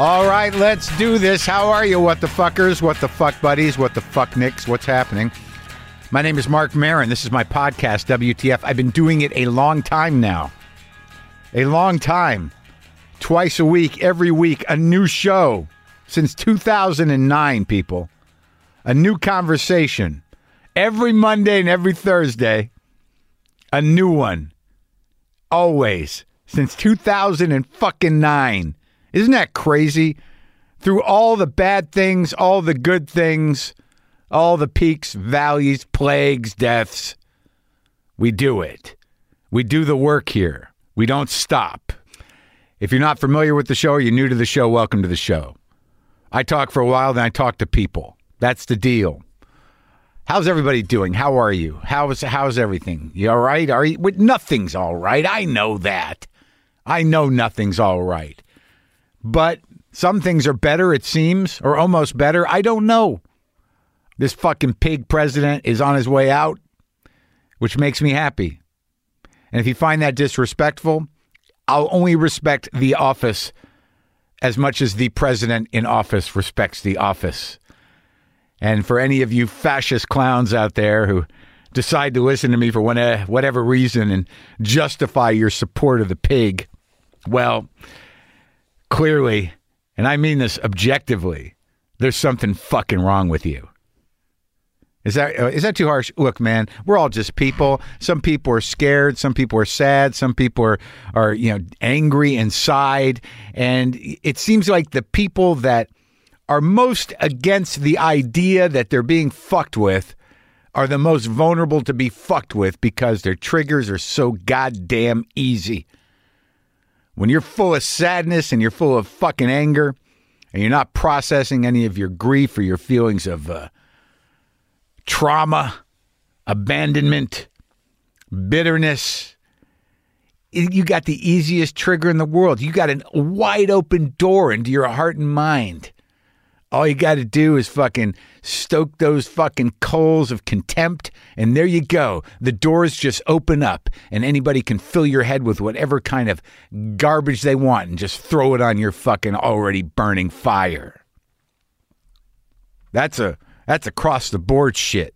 All right, let's do this. How are you, what the fuckers, what the fuck buddies, what the fuck nicks, what's happening? My name is Marc Maron. This is my podcast, WTF. I've been doing it a long time now. A long time. Twice a week, every week, a new show. Since 2009, people. A new conversation. Every Monday and every Thursday, a new one. Always. Since 2009. Isn't that crazy? Through all the bad things, all the good things, all the peaks, valleys, plagues, deaths, we do it. We do the work here. We don't stop. If you're not familiar with the show or you're new to the show, welcome to the show. I talk for a while, then I talk to people. That's the deal. How's everybody doing? How are you? How's how's everything? You all right? Are you? Nothing's all right. I know that. I know nothing's all right. But some things are better, it seems, or almost better. I don't know. This fucking pig president is on his way out, which makes me happy. And if you find that disrespectful, I'll only respect the office as much as the president in office respects the office. And for any of you fascist clowns out there who decide to listen to me for whatever reason and justify your support of the pig, well, clearly, and I mean this objectively, there's something fucking wrong with you. Is that uh, that too harsh? Look, man, we're all just people. Some people are scared. Some people are sad. Some people are are you know angry inside. And it seems like the people that are most against the idea that they're being fucked with are the most vulnerable to be fucked with because their triggers are so goddamn easy. When you're full of sadness and you're full of fucking anger and you're not processing any of your grief or your feelings of uh, trauma, abandonment, bitterness, you got the easiest trigger in the world. You got a wide open door into your heart and mind. All you got to do is fucking stoke those fucking coals of contempt, and there you go. The doors just open up, and anybody can fill your head with whatever kind of garbage they want and just throw it on your fucking already burning fire. That's a that's across the board shit.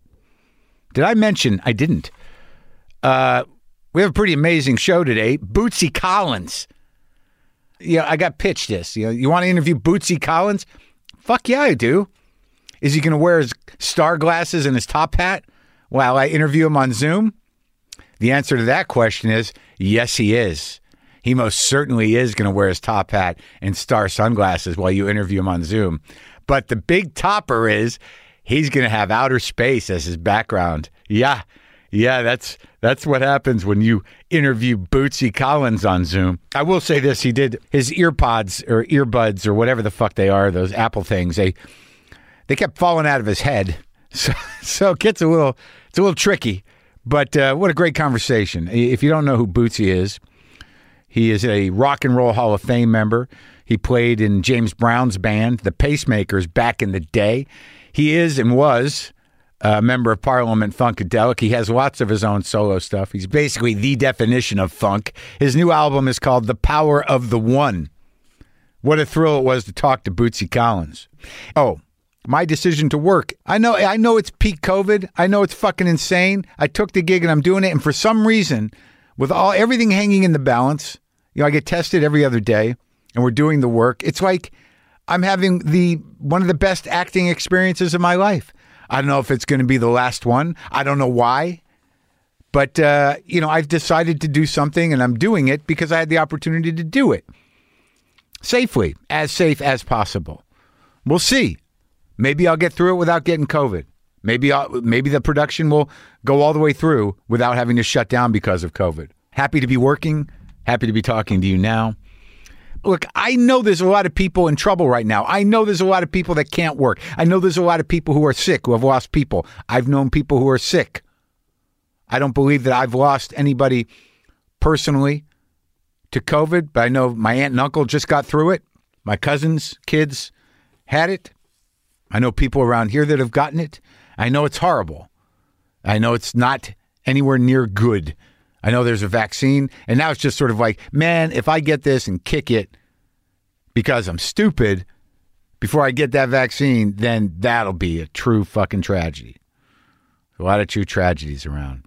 Did I mention I didn't? Uh, we have a pretty amazing show today. Bootsy Collins. Yeah, I got pitched this. You know, you want to interview Bootsy Collins? Fuck yeah, I do. Is he going to wear his star glasses and his top hat while I interview him on Zoom? The answer to that question is yes, he is. He most certainly is going to wear his top hat and star sunglasses while you interview him on Zoom. But the big topper is he's going to have outer space as his background. Yeah. Yeah, that's that's what happens when you interview Bootsy Collins on Zoom. I will say this: he did his earpods or earbuds or whatever the fuck they are, those Apple things. They they kept falling out of his head, so so it gets a little it's a little tricky. But uh, what a great conversation! If you don't know who Bootsy is, he is a Rock and Roll Hall of Fame member. He played in James Brown's band, the Pacemakers, back in the day. He is and was uh, member of Parliament Funkadelic. He has lots of his own solo stuff. He's basically the definition of funk. His new album is called The Power of the One. What a thrill it was to talk to Bootsy Collins. Oh, my decision to work. I know I know it's peak COVID. I know it's fucking insane. I took the gig and I'm doing it and for some reason with all everything hanging in the balance, you know, I get tested every other day and we're doing the work. It's like I'm having the one of the best acting experiences of my life. I don't know if it's going to be the last one. I don't know why. But, uh, you know, I've decided to do something and I'm doing it because I had the opportunity to do it safely, as safe as possible. We'll see. Maybe I'll get through it without getting COVID. Maybe I'll, maybe the production will go all the way through without having to shut down because of COVID. Happy to be working. Happy to be talking to you now look, I know there's a lot of people in trouble right now. I know there's a lot of people that can't work. I know there's a lot of people who are sick, who have lost people. I've known people who are sick. I don't believe that I've lost anybody personally to COVID, but I know my aunt and uncle just got through it. My cousins, kids had it. I know people around here that have gotten it. I know it's horrible. I know it's not anywhere near good. I know there's a vaccine, and now it's just sort of like, man, if I get this and kick it, because I'm stupid before I get that vaccine, then that'll be a true fucking tragedy. A lot of true tragedies around.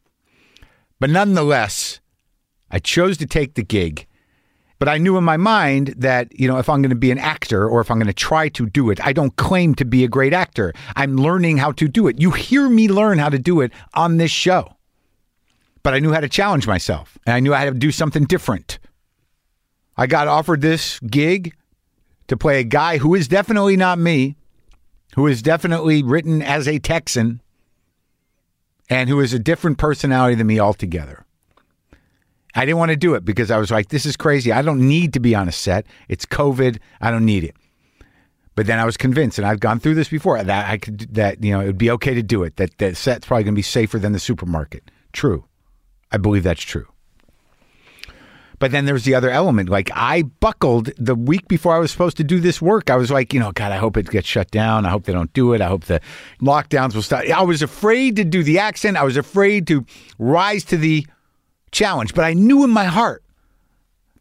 But nonetheless, I chose to take the gig. But I knew in my mind that, you know, if I'm going to be an actor or if I'm going to try to do it, I don't claim to be a great actor. I'm learning how to do it. You hear me learn how to do it on this show. But I knew how to challenge myself and I knew I had to do something different. I got offered this gig to play a guy who is definitely not me, who is definitely written as a Texan, and who is a different personality than me altogether. I didn't want to do it because I was like, this is crazy. I don't need to be on a set. It's COVID. I don't need it. But then I was convinced, and I've gone through this before, that I could that you know it would be okay to do it. That that set's probably going to be safer than the supermarket. True, I believe that's true. But then there's the other element. Like I buckled the week before I was supposed to do this work. I was like, you know, God, I hope it gets shut down. I hope they don't do it. I hope the lockdowns will stop. I was afraid to do the accent. I was afraid to rise to the challenge. But I knew in my heart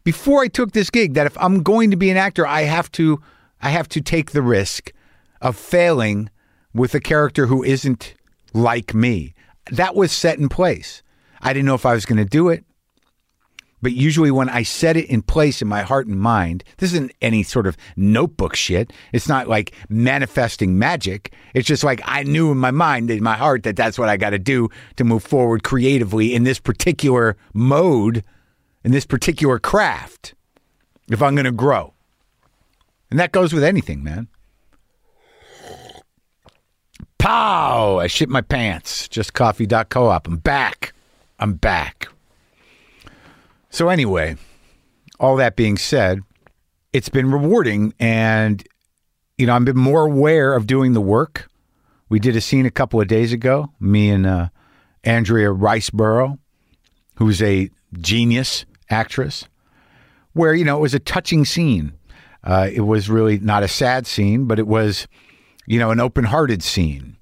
before I took this gig that if I'm going to be an actor, I have to I have to take the risk of failing with a character who isn't like me. That was set in place. I didn't know if I was going to do it. But usually, when I set it in place in my heart and mind, this isn't any sort of notebook shit. It's not like manifesting magic. It's just like I knew in my mind, in my heart, that that's what I got to do to move forward creatively in this particular mode, in this particular craft, if I'm going to grow. And that goes with anything, man. Pow! I shit my pants. Just coffee.coop. I'm back. I'm back. So, anyway, all that being said, it's been rewarding. And, you know, I've been more aware of doing the work. We did a scene a couple of days ago, me and uh, Andrea Riseborough, who's a genius actress, where, you know, it was a touching scene. Uh, it was really not a sad scene, but it was, you know, an open hearted scene.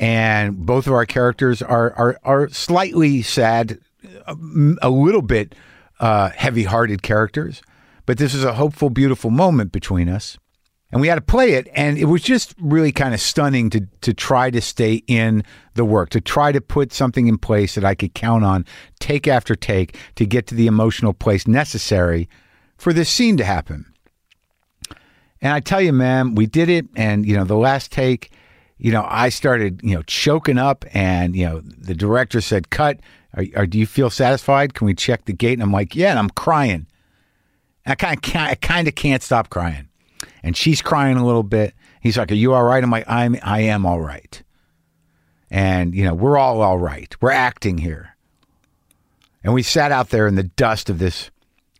And both of our characters are, are, are slightly sad, a, a little bit uh, heavy hearted characters, but this is a hopeful, beautiful moment between us. And we had to play it, and it was just really kind of stunning to to try to stay in the work, to try to put something in place that I could count on, take after take, to get to the emotional place necessary for this scene to happen. And I tell you, man, we did it, and you know, the last take, you know, I started, you know, choking up, and you know, the director said, "Cut." Are, are, do you feel satisfied? Can we check the gate? And I'm like, yeah, and I'm crying. I kind of can't, I kind of can't stop crying. And she's crying a little bit. He's like, are you all right? I'm like, I'm, I am all right. And, you know, we're all all right. We're acting here. And we sat out there in the dust of this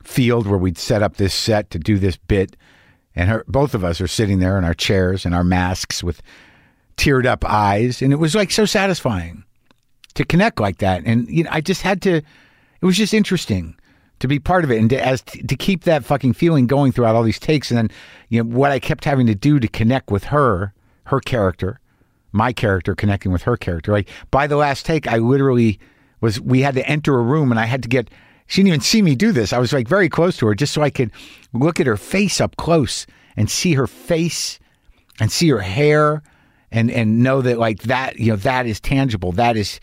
field where we'd set up this set to do this bit. And her, both of us are sitting there in our chairs and our masks with teared up eyes. And it was like so satisfying to connect like that. And you know, I just had to. It was just interesting to be part of it and to, as to keep that fucking feeling going throughout all these takes. And then you know what I kept having to do to connect with her, her character, my character connecting with her character. Like by the last take, I literally was. We had to enter a room, and I had to get. She didn't even see me do this. I was like very close to her, just so I could look at her face up close and see her face and see her hair and and know that like that you know that is tangible that is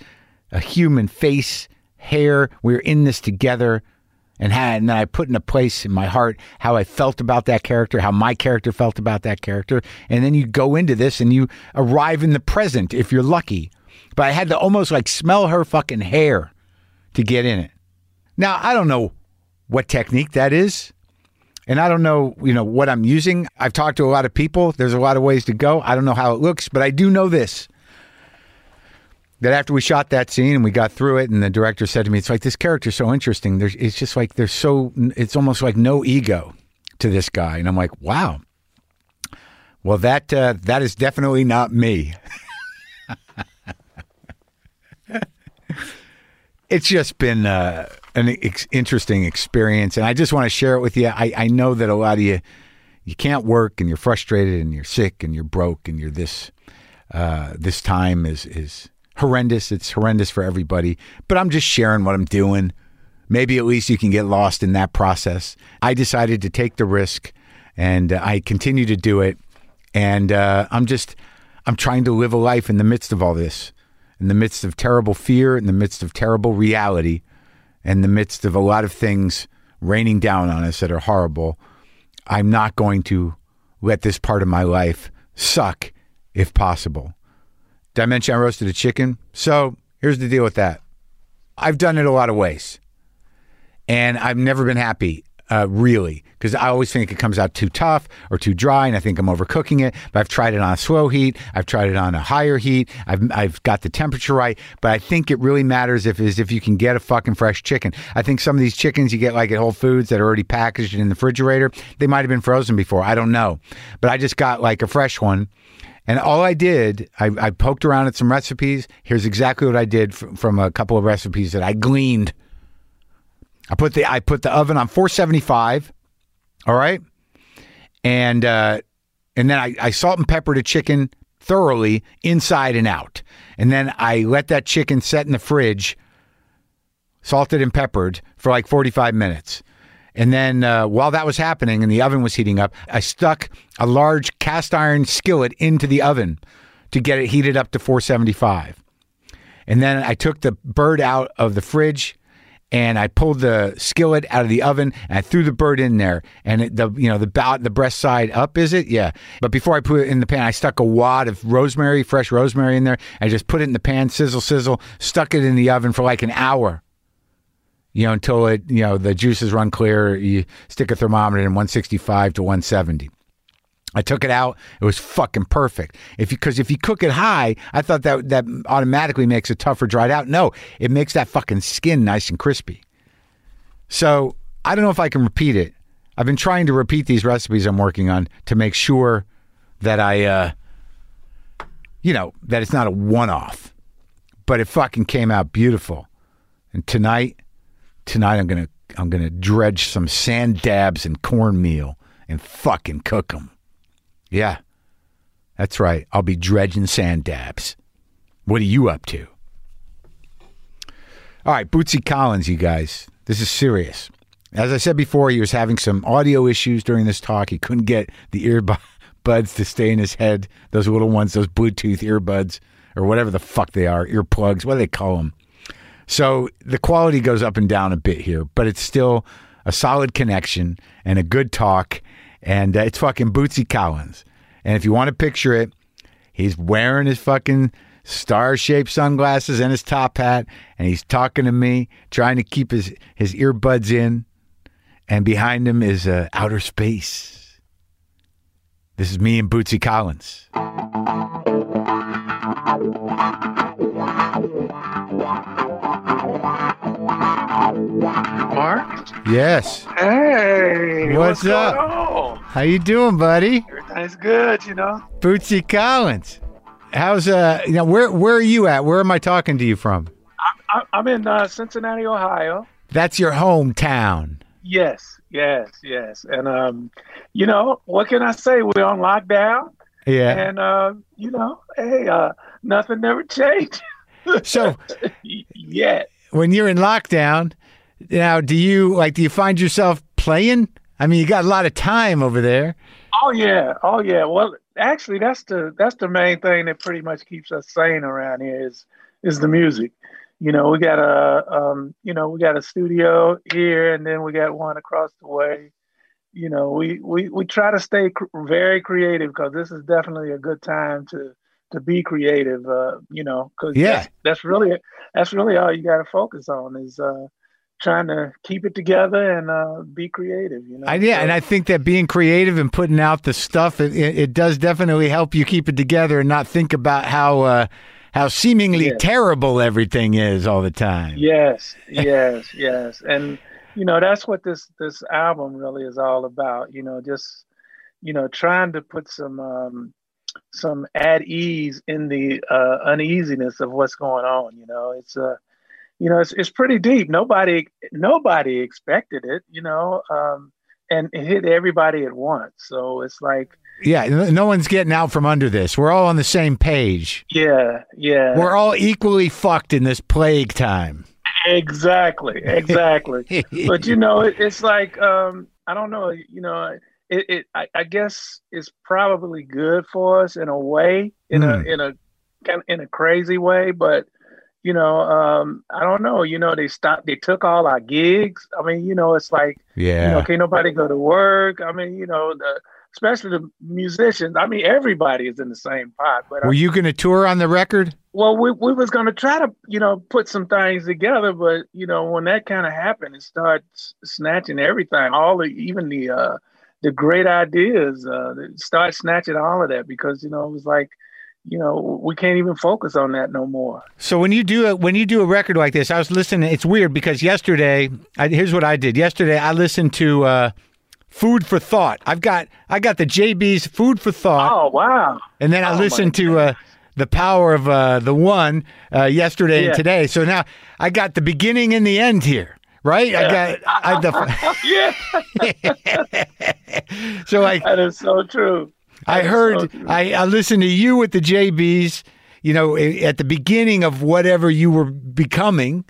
a human face, hair. We are in this together. And, had, and I put in a place in my heart how I felt about that character, how my character felt about that character. And then you go into this and you arrive in the present if you're lucky. But I had to almost like smell her fucking hair to get in it. Now, I don't know what technique that is. And I don't know, you know, what I'm using. I've talked to a lot of people. There's a lot of ways to go. I don't know how it looks, but I do know this that after we shot that scene and we got through it, and the director said to me, "It's like this character's so interesting. There's, it's just like there's so, it's almost like no ego to this guy." And I'm like, "Wow." Well, that uh, that is definitely not me. it's just been uh, an ex- interesting experience, and I just want to share it with you. I, I know that a lot of you you can't work, and you're frustrated, and you're sick, and you're broke, and you're this. Uh, this time is is horrendous. It's horrendous for everybody, but I'm just sharing what I'm doing. Maybe at least you can get lost in that process. I decided to take the risk and uh, I continue to do it. And uh, I'm just, I'm trying to live a life in the midst of all this, in the midst of terrible fear, in the midst of terrible reality, in the midst of a lot of things raining down on us that are horrible. I'm not going to let this part of my life suck if possible. Did I mention I roasted a chicken? So here's the deal with that. I've done it a lot of ways, and I've never been happy, uh, really, because I always think it comes out too tough or too dry, and I think I'm overcooking it. But I've tried it on a slow heat, I've tried it on a higher heat, I've I've got the temperature right. But I think it really matters if is if you can get a fucking fresh chicken. I think some of these chickens you get like at Whole Foods that are already packaged in the refrigerator, they might have been frozen before. I don't know, but I just got like a fresh one. And all I did, I, I poked around at some recipes. Here's exactly what I did f- from a couple of recipes that I gleaned. I put the I put the oven on 475. All right, and uh, and then I, I salt and peppered a chicken thoroughly inside and out, and then I let that chicken set in the fridge, salted and peppered for like 45 minutes. And then uh, while that was happening and the oven was heating up, I stuck a large cast iron skillet into the oven to get it heated up to 475. And then I took the bird out of the fridge and I pulled the skillet out of the oven and I threw the bird in there. And it, the you know the bout the breast side up is it? Yeah. But before I put it in the pan, I stuck a wad of rosemary, fresh rosemary in there. I just put it in the pan, sizzle, sizzle, stuck it in the oven for like an hour you know, until it, you know, the juices run clear. You stick a thermometer in 165 to 170. I took it out. It was fucking perfect. If because if you cook it high, I thought that that automatically makes it tougher dried out. No, it makes that fucking skin nice and crispy. So I don't know if I can repeat it. I've been trying to repeat these recipes I'm working on to make sure that I, uh, you know, that it's not a one off. But it fucking came out beautiful. And tonight, tonight I'm gonna I'm gonna dredge some sand dabs and cornmeal and fucking cook them. Yeah, that's right. I'll be dredging sand dabs. What are you up to? All right, Bootsy Collins, you guys. This is serious. As I said before, he was having some audio issues during this talk. He couldn't get the earbuds to stay in his head. Those little ones, those Bluetooth earbuds, or whatever the fuck they are, earplugs. What do they call them? So the quality goes up and down a bit here, but it's still a solid connection and a good talk. And uh, it's fucking Bootsy Collins. And if you want to picture it, he's wearing his fucking star shaped sunglasses and his top hat, and he's talking to me, trying to keep his, his earbuds in. And behind him is uh, outer space. This is me and Bootsy Collins. Marc? Yes. Hey, What's going up? on? How you doing, buddy? Everything's good, you know. Bootsy Collins. How's uh you know where where are you at? Where am I talking to you from? I, I'm in uh, Cincinnati, Ohio. That's your hometown. Yes, yes, yes. And um, you know, what can I say? We're on lockdown, Yeah. and uh, you know, hey, uh, nothing never changed So yet. when you're in lockdown, now do you like do you find yourself playing? I mean, you got a lot of time over there. Oh yeah, oh yeah. Well, actually, that's the that's the main thing that pretty much keeps us sane around here is is the music. You know, we got a um, you know we got a studio here, and then we got one across the way. You know, we we we try to stay cr- very creative because this is definitely a good time to to be creative. Uh, you know, because Yeah. that's, that's really that's really all you got to focus on is uh, trying to keep it together and uh, be creative. You know, I, yeah, So- and I think that being creative and putting out the stuff it, it, it does definitely help you keep it together and not think about how uh, how seemingly Yeah. terrible everything is all the time. Yes, yes, yes, and you know that's what this this album really is all about. You know, just you know trying to put some um, some at ease in the uh, uneasiness of what's going on. You know, it's uh, you know it's it's pretty deep. Nobody nobody expected it. You know, um, and it hit everybody at once. So it's like, Yeah, no one's getting out from under this. We're all on the same page. yeah, yeah, We're all equally fucked in this plague time. exactly, exactly. but you know, it, it's like um, I don't know. You know, it, it I, I, guess it's probably good for us in a way, in mm. a hmm. in a kind of in a crazy way, but you know, um, I don't know. You know, they stopped. They took all our gigs. I mean, you know, it's like, yeah, you know, can't nobody go to work. I mean, you know, the especially the musicians. I mean, everybody is in the same pot. But were I, you going to tour on the record? Well, we we was going to try to, you know, put some things together, but you know, when that kind of happened, it starts snatching everything, all the even the uh the great ideas, uh, start snatching all of that because you know it was like you know we can't even focus on that no more. So when you do a when you do a record like this i was listening it's weird because yesterday I, here's what i did. Yesterday i listened to uh, food for thought. I've got i got the jb's food for thought. Oh wow. And then i oh, listened to uh, the power of uh, the one uh, yesterday yeah. and today. So now i got the beginning and the end here right? Yeah. i got I, the yeah. So like that is so true I heard, I, I listened to you with the JBs, you know, at the beginning of whatever you were becoming.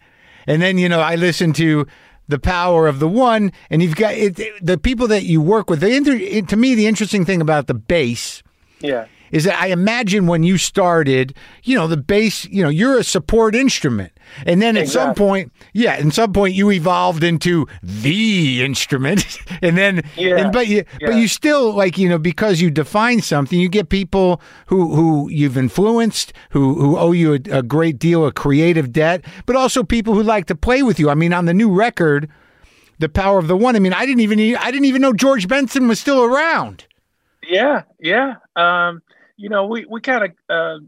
And then, you know, I listened to the power of the one, and you've got it, the people that you work with. The inter, to me, the interesting thing about the bass, yeah, is that I imagine when you started, you know, the bass, you know, you're a support instrument. And then at some point, yeah, at some point you evolved into the instrument. and then yeah. And, but you yeah. but you still like, you know, because you define something, you get people who who you've influenced, who who owe you a, a great deal of creative debt, but also people who like to play with you. I mean, on the new record, The Power of the One, I mean, I didn't even I didn't even know George Benson was still around. Yeah, yeah. Um you know, we we kind of uh,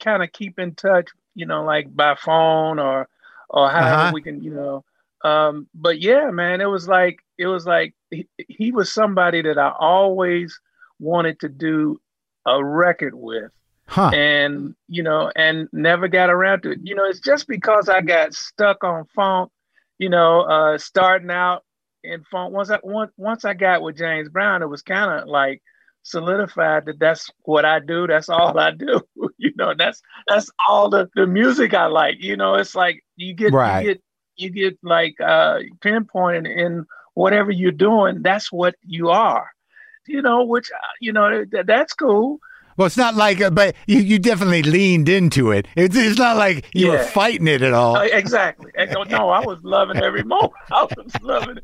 kind of keep in touch, you know, like by phone or or however uh-huh. we can, you know. Um, but yeah, man, it was like it was like he, he was somebody that I always wanted to do a record with. Huh. And you know, and never got around to it. You know, it's just because I got stuck on funk, you know, uh starting out in funk. Once I once once I got with James Brown, it was kind of like solidified that that's what I do. That's all I do. you know, that's that's all the, the music I like. You know, it's like you get right. you get you get like uh pinpointed in whatever you're doing, that's what you are. You know, which uh, you know th- that's cool. Well, it's not like, uh, but you, you definitely leaned into it. It's, it's not like you yeah. were fighting it at all. Uh, exactly. No, I was loving every moment. I was loving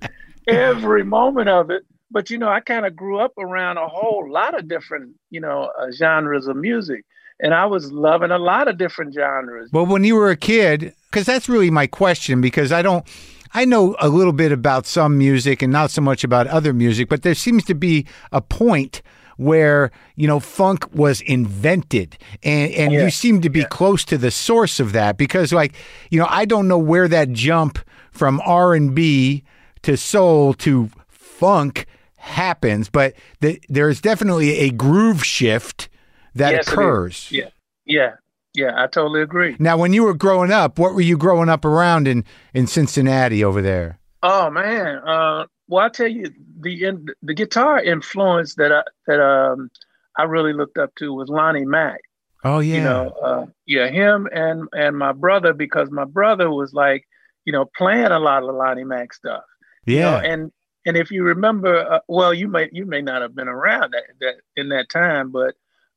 every moment of it but you know, I kind of grew up around a whole lot of different, you know, uh, genres of music, and I was loving a lot of different genres. Well, when you were a kid, because that's really my question, because I don't. I know a little bit about some music and not so much about other music, but there seems to be a point where you know funk was invented and and yeah. you seem to be yeah. close to the source of that because like you know I don't know where that jump from R&B to soul to funk happens, but the, there's definitely a groove shift that yes, occurs. Yeah, yeah, yeah. I totally agree. Now, when you were growing up, what were you growing up around in in Cincinnati over there? Oh man, uh, well, I tell you, the in, the guitar influence that I that um I really looked up to was Lonnie Mack. Oh yeah, you know, uh, yeah, him and and my brother because my brother was like, you know, playing a lot of Lonnie Mack stuff. Yeah, you know, and and if you remember, uh, well, you may you may not have been around that, that in that time, but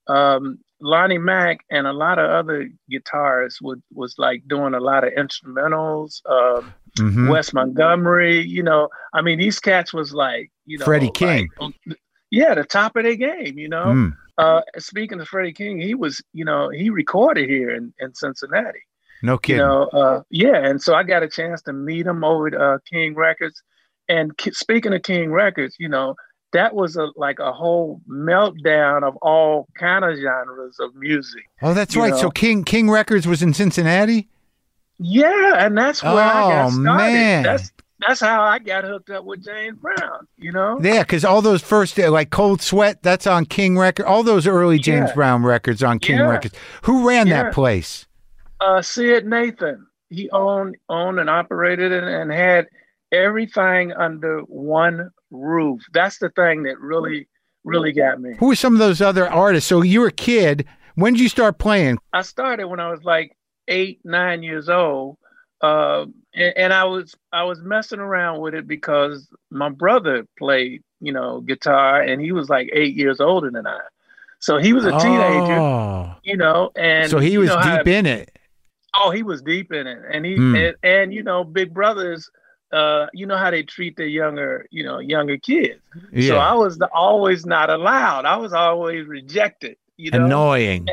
um, Lonnie Mack and a lot of other guitarists would was like doing a lot of instrumentals. Um, mm-hmm. Wes Montgomery, you know, I mean, these cats was like, you know, Freddie King. Like, yeah, the top of their game, you know. Mm. Uh, speaking of Freddie King, he was, you know, he recorded here in, in Cincinnati. No kidding. You know, uh, yeah, and so I got a chance to meet him over at uh, King Records. And speaking of King Records, you know, that was a like a whole meltdown of all kind of genres of music. Oh, that's right. Know? So King King Records was in Cincinnati. Yeah, and that's where oh, I got oh, started. Man. That's that's how I got hooked up with James Brown. You know. Yeah, because all those first uh, like Cold Sweat, that's on King Record. All those early James yeah. Brown records on King yeah. Records. Who ran yeah. that place? Uh, Syd Nathan. He owned owned and operated it and had everything under one roof. That's the thing that really, really got me. Who were some of those other artists? So you were a kid. When did you start playing? I started when I was like eight, nine years old. Uh, and, and, I was I was messing around with it because my brother played you know, guitar, and he was like eight years older than I. So he was a teenager, Oh. you know, and so he was know deep in it. Oh, he was deep in it, and he Hmm. and, and you know, big brothers. Uh, you know how they treat the younger, you know, younger kids. Yeah. So I was the, always not allowed. I was always rejected. You know. Annoying.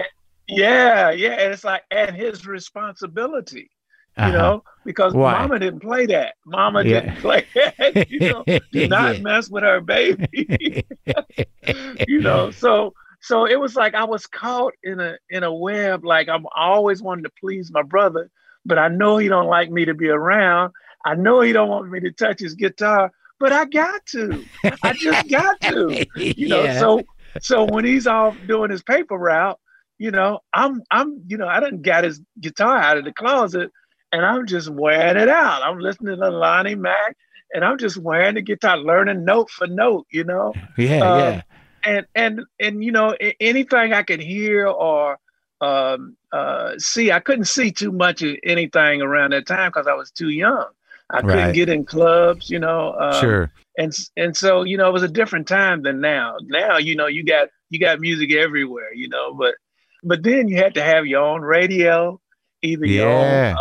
Yeah, yeah. And it's like and his responsibility. You Uh-huh. know, because Why? Mama didn't play that. Mama Yeah. didn't play that. you know, do not Yeah. mess with her baby. you know, so so it was like I was caught in a in a web. Like I'm always wanting to please my brother, but I know he don't like me to be around. I know he don't want me to touch his guitar, but I got to. I just got to. You know, Yeah. so so when he's off doing his paper route, you know, I'm I'm you know I didn't got his guitar out of the closet, and I'm just wearing it out. I'm listening to Lonnie Mack and I'm just wearing the guitar, learning note for note. You know yeah, uh, yeah. and and and you know anything I could hear or um, uh, see, I couldn't see too much of anything around that time because I was too young. I couldn't Right. get in clubs, you know. Um, sure. And and so you know it was a different time than now. Now you know you got you got music everywhere, you know. But but then you had to have your own radio, either Yeah. your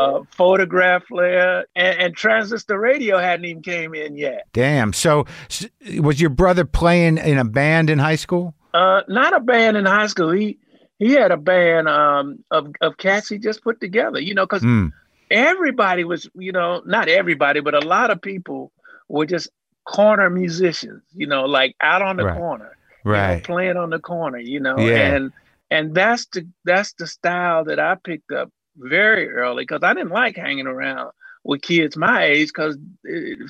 own uh, phonograph player, and, and transistor radio hadn't even came in yet. Damn. So, was your brother playing in a band in high school? Uh, not a band in high school. He he had a band um, of of cats he just put together. You know, because Mm. Everybody was, you know, not everybody, but a lot of people were just corner musicians. You know, like out on the Right. corner, you know, Right. playing on the corner. You know, Yeah. and and that's the that's the style that I picked up very early because I didn't like hanging around with kids my age because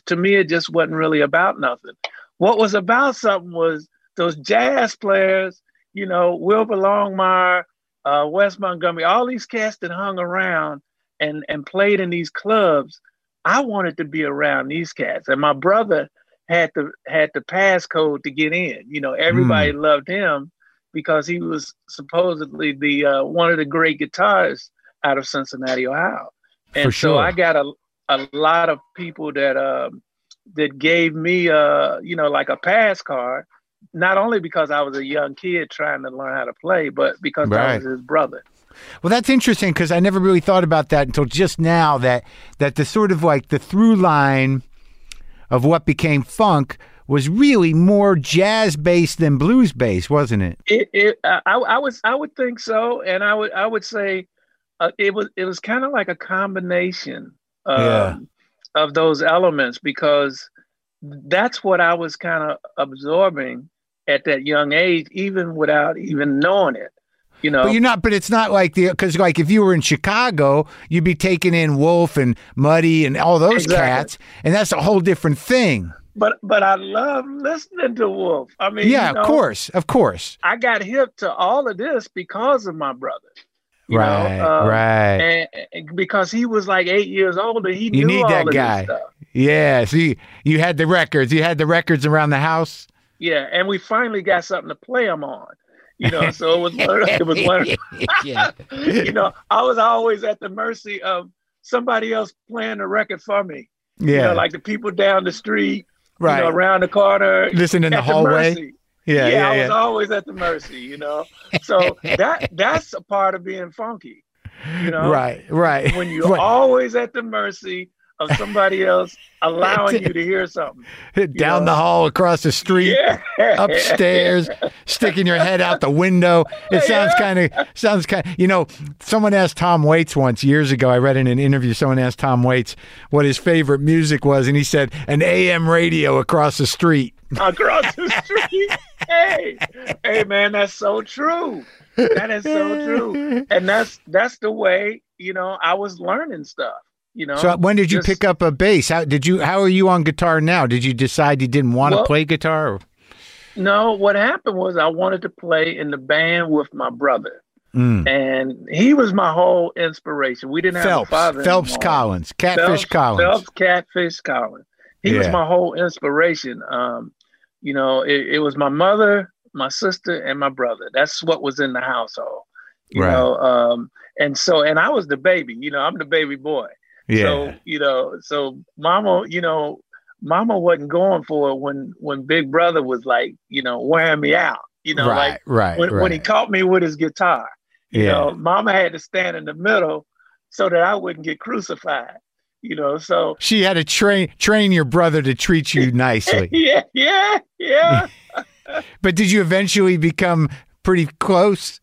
to me it just wasn't really about nothing. What was about something was those jazz players, you know, Wilbert Longmire, uh, Wes Montgomery, all these cats that hung around and and played in these clubs. I wanted to be around these cats, and my brother had the had the passcode to get in. You know, everybody loved him because he was supposedly the uh, one of the great guitarists out of Cincinnati, Ohio. And For so. I got a a lot of people that um, that gave me uh you know like a pass card, not only because I was a young kid trying to learn how to play, but because I was his brother. Well, that's interesting because I never really thought about that until just now. That that the sort of like the through line of what became funk was really more jazz based than blues based, wasn't it? It, it I, I would I would think so, and I would I would say uh, it was it was kind of like a combination um, Yeah. of those elements because that's what I was kind of absorbing at that young age, even without even knowing it. You know, But you're not. But it's not like the because like if you were in Chicago, you'd be taking in Wolf and Muddy and all those Exactly. cats, and that's a whole different thing. but but I love listening to Wolf. I mean, yeah, you know, of course, of course. I got hip to all of this because of my brother. you right, know, um, right. And, and because he was like eight years older, he You knew need all that of this guy. stuff. Yeah. See, you had the records. You had the records around the house. Yeah, and we finally got something to play them on. You know, so it was one it was one yeah. you know, I was always at the mercy of somebody else playing the record for me. Yeah. You know, like the people down the street, right. you know, around the corner. listening in the at hallway. mercy. yeah, yeah, I was yeah. always at the mercy, you know. So that that's a part of being funky, you know. Right, right. When you're Right. always at the mercy of somebody else allowing you to hear something. down know. the hall, across the street, Yeah. upstairs, sticking your head out the window. It sounds kind of sounds kind. You know, someone asked Tom Waits once years ago. I read in an interview. Someone asked Tom Waits what his favorite music was, and he said an AM radio across the street. across the street. hey, hey, man, that's so true. That is so true, and that's that's the way you know I was learning stuff. You know. So when did you Just- pick up a bass? How did you? How are you on guitar now? Did you decide you didn't want to play guitar? or- No, what happened was I wanted to play in the band with my brother, Mm. and he was my whole inspiration. We didn't have a Phelps, father. Phelps anymore. Collins, Catfish Phelps, Collins. Phelps, Catfish Collins. He was my whole inspiration. Um, you know, it, it was my mother, my sister, and my brother. That's what was in the household. You Right. know, um, and so and I was the baby. You know, I'm the baby boy. Yeah, So you know, so Mama, you know, Mama wasn't going for it when when Big Brother was like, you know, wearing me out. You know, right, like right, when, right. when he caught me with his guitar. You yeah. know, Mama had to stand in the middle so that I wouldn't get crucified. You know, so she had to train train your brother to treat you nicely. yeah, yeah, yeah. but did you eventually become pretty close?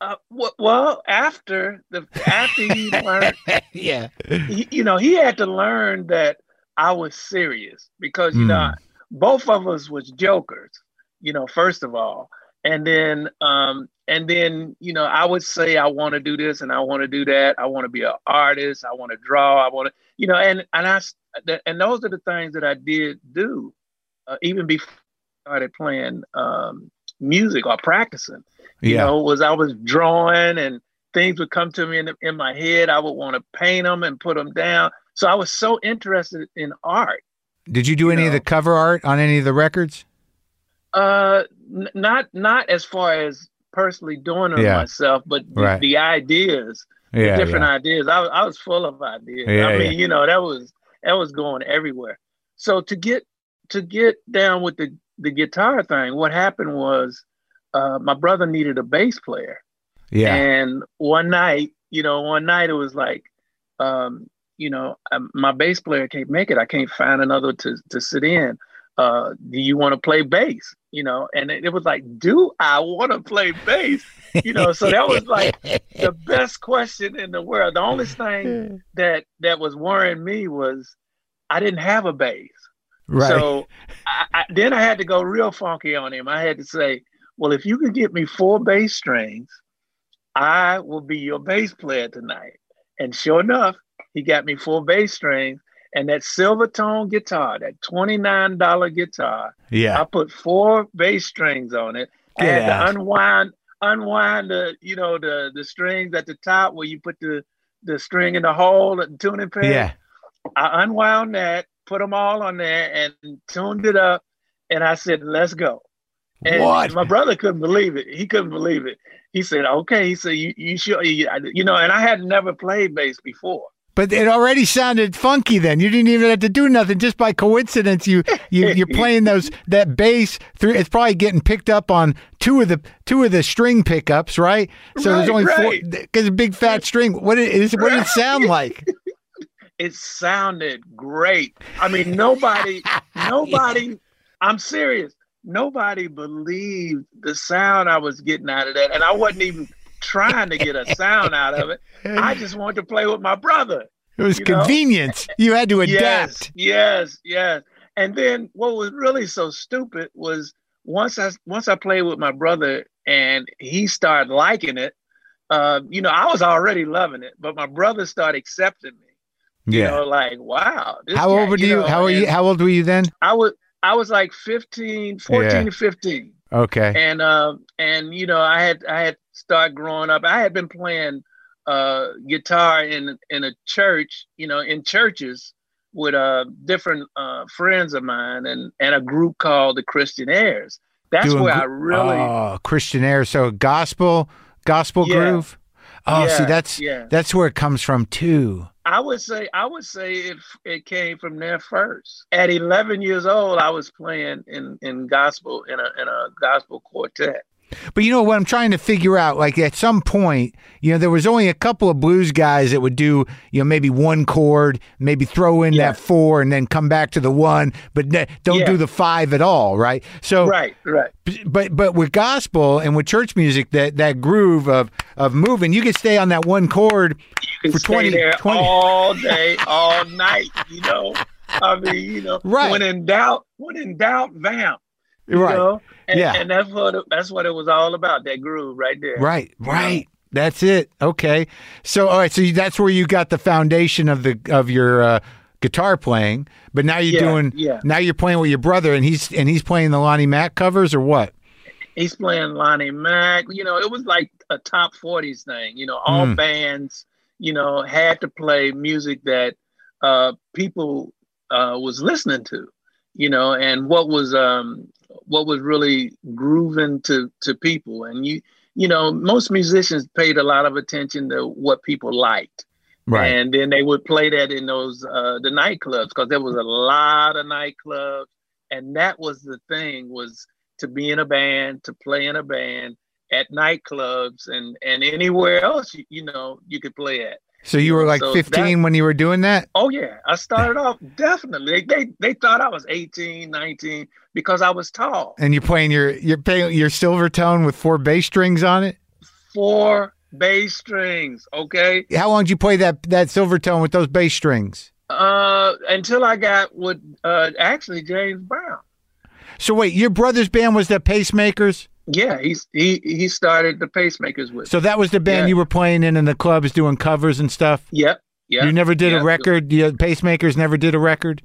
Uh, well, after the after he learned, yeah, he, you know, he had to learn that I was serious because you mm. know both of us was jokers. You know, first of all, and then um, and then you know I would say I want to do this and I want to do that. I want to be an artist. I want to draw. I want to you know, and and I and those are the things that I did do, uh, even before I started playing um, music or practicing. You Yeah. know, was I was drawing and things would come to me in, the, in my head. I would want to paint them and put them down. So I was so interested in art. Did you do You any of the cover art on any of the records? Uh, n- not not as far as personally doing them Yeah. myself, but the, Right. the ideas, the different yeah. ideas. I was I was full of ideas. Yeah, I mean, yeah. you know, that was that was going everywhere. So to get to get down with the the guitar thing, what happened was uh, my brother needed a bass player. yeah. And one night, you know, one night it was like, um, you know, um, my bass player can't make it. I can't find another to to sit in. Uh, do you want to play bass? You know, and it, it was like, do I want to play bass? You know, so that was like the best question in the world. The only thing that that was worrying me was I didn't have a bass. Right. So I, I, then I had to go real funky on him. I had to say, well, if you can get me four bass strings, I will be your bass player tonight. And sure enough, he got me four bass strings and that silver tone guitar, that $29 guitar. yeah. I put four bass strings on it. I had out. to unwind, unwind the, you know, the the strings at the top where you put the the string in the hole, at the tuning peg. Yeah. I unwound that, put them all on there, and tuned it up. And I said, "Let's go." And What? my brother couldn't believe it. He couldn't believe it. He said, "Okay." He said, "You, you sure?" You, you know, and I had never played bass before. But it already sounded funky then. You didn't even have to do nothing. Just by coincidence, you you you're playing those that bass through. It's probably getting picked up on two of the two of the string pickups, right? So there's Right, only four because a big fat string. What what did it sound like? It sounded great. I mean, nobody, nobody. I'm serious. Nobody believed the sound I was getting out of that, and I wasn't even trying to get a sound out of it. I just wanted to play with my brother. It was you know? convenience. You had to adapt. Yes, yes, yes. And then what was really so stupid was once I once I played with my brother and he started liking it. Uh, you know, I was already loving it, but my brother started accepting me. You Yeah. know, like wow. How guy, old were you? know, How were you? How old were you then? I was I was like 15, 14 Yeah. to 15 Okay. and um and you know i had i had started growing up i had been playing uh guitar in in a church you know in churches with uh different uh friends of mine and and a group called the christian airs that's Doing where i really oh Christian air. So gospel gospel Yeah. groove. Oh, see that's yeah that's where it comes from too. I would say i would say it it came from there first. At 11 years old i was playing in in gospel in a in a gospel quartet But you know what I'm trying to figure out? Like at some point, you know, there was only a couple of blues guys that would do, you know, maybe one chord, maybe throw in Yeah. that four, and then come back to the one, but don't Yeah. do the five at all, right? So, right right but but with gospel and with church music, that that groove of of moving, you can stay on that one chord. can For stay 20 there 20 all day, all night. You know, I mean, you know, Right. when in doubt, when in doubt, vamp. You Right. know? And, Yeah. and that's what it, that's what it was all about. That groove right there. Right, right. That's it. Okay. So, all right. So you- that's where you got the foundation of the of your uh, guitar playing. But now you're Yeah, doing. yeah. Now you're playing with your brother, and he's and he's playing the Lonnie Mack covers, or what? He's playing Lonnie Mack. You know, it was like a top forties thing. You know, all Mm. bands, you know, had to play music that uh, people uh, was listening to. You know, and what was um, what was really grooving to to people. And you you know, most musicians paid a lot of attention to what people liked. Right. And then they would play that in those uh, the nightclubs because there was a lot of nightclubs, and that was the thing was to be in a band, to play in a band at nightclubs and and anywhere else you, you know you could play at. So you were like So 15 when you were doing that? Oh yeah, I started off definitely. They, they they thought I was 18, 19 because I was tall. And you're playing your you're playing your Silvertone with four bass strings on it? Four bass strings, okay? How long did you play that that Silvertone with those bass strings? Uh until I got with uh actually James Brown. So wait, your brother's band was the Pacemakers? Yeah, he's he he started the pacemakers with. So that was the band Yeah. you were playing in in the clubs doing covers and stuff? Yep. Yep. You never did yep. a record? The Pacemakers never did a record?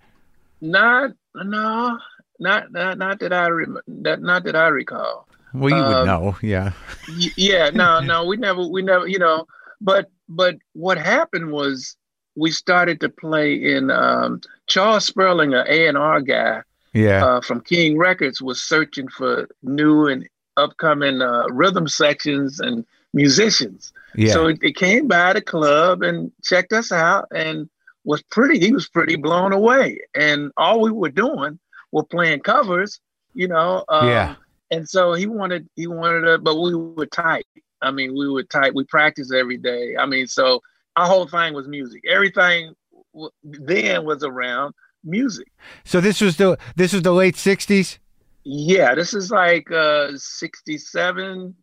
Not no, not not not that I rem- that not that I recall. Well, you would Um, know, yeah. Y- yeah, no, no, we never, we never, you know. But but what happened was we started to play in um, Charles Spurling, an A and R guy Yeah. uh, from King Records, was searching for new and upcoming uh, rhythm sections and musicians. yeah. So he came by the club and checked us out and was pretty, he was pretty blown away. And all we were doing were playing covers, you know. Um, Yeah. And so he wanted, he wanted to, but we were tight. I mean, we were tight. We practiced every day. I mean, so our whole thing was music. Everything w- then was around music. so this was the this was the late 60s? Yeah, this is like uh 67.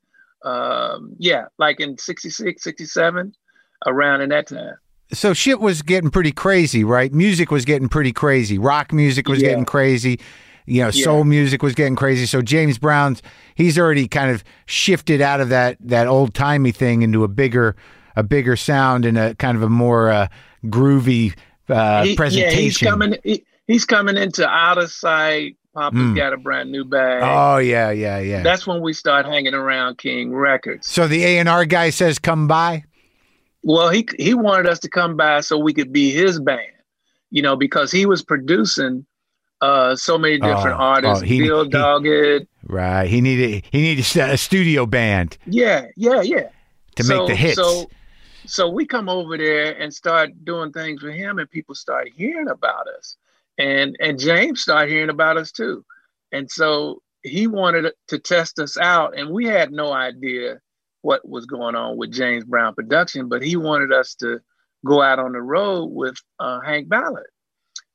Um, yeah, like in 66, 67, around in that time. So shit was getting pretty crazy, right? Music was getting pretty crazy. Rock music was Yeah. getting crazy. You know, Yeah. soul music was getting crazy. So James Brown's he's already kind of shifted out of that that old timey thing into a bigger a bigger sound and a kind of a more uh, groovy uh, He- presentation. Yeah, he's coming. He, he's coming into out of sight. Papa's Mm. got a brand new bag. Oh yeah, yeah, yeah. That's when we start hanging around King Records. so the A and R guy says, "Come by." Well, he he wanted us to come by so we could be his band, you know, because he was producing uh so many different Oh, artists. oh, he- Bill Doggett. Right. He needed he needed a studio band Yeah, yeah, yeah. to so, make the hits. So, so we come over there and start doing things with him, and people start hearing about us, and and James started hearing about us too, and so he wanted to test us out, and we had no idea what was going on with James Brown Production, but he wanted us to go out on the road with uh, Hank Ballard,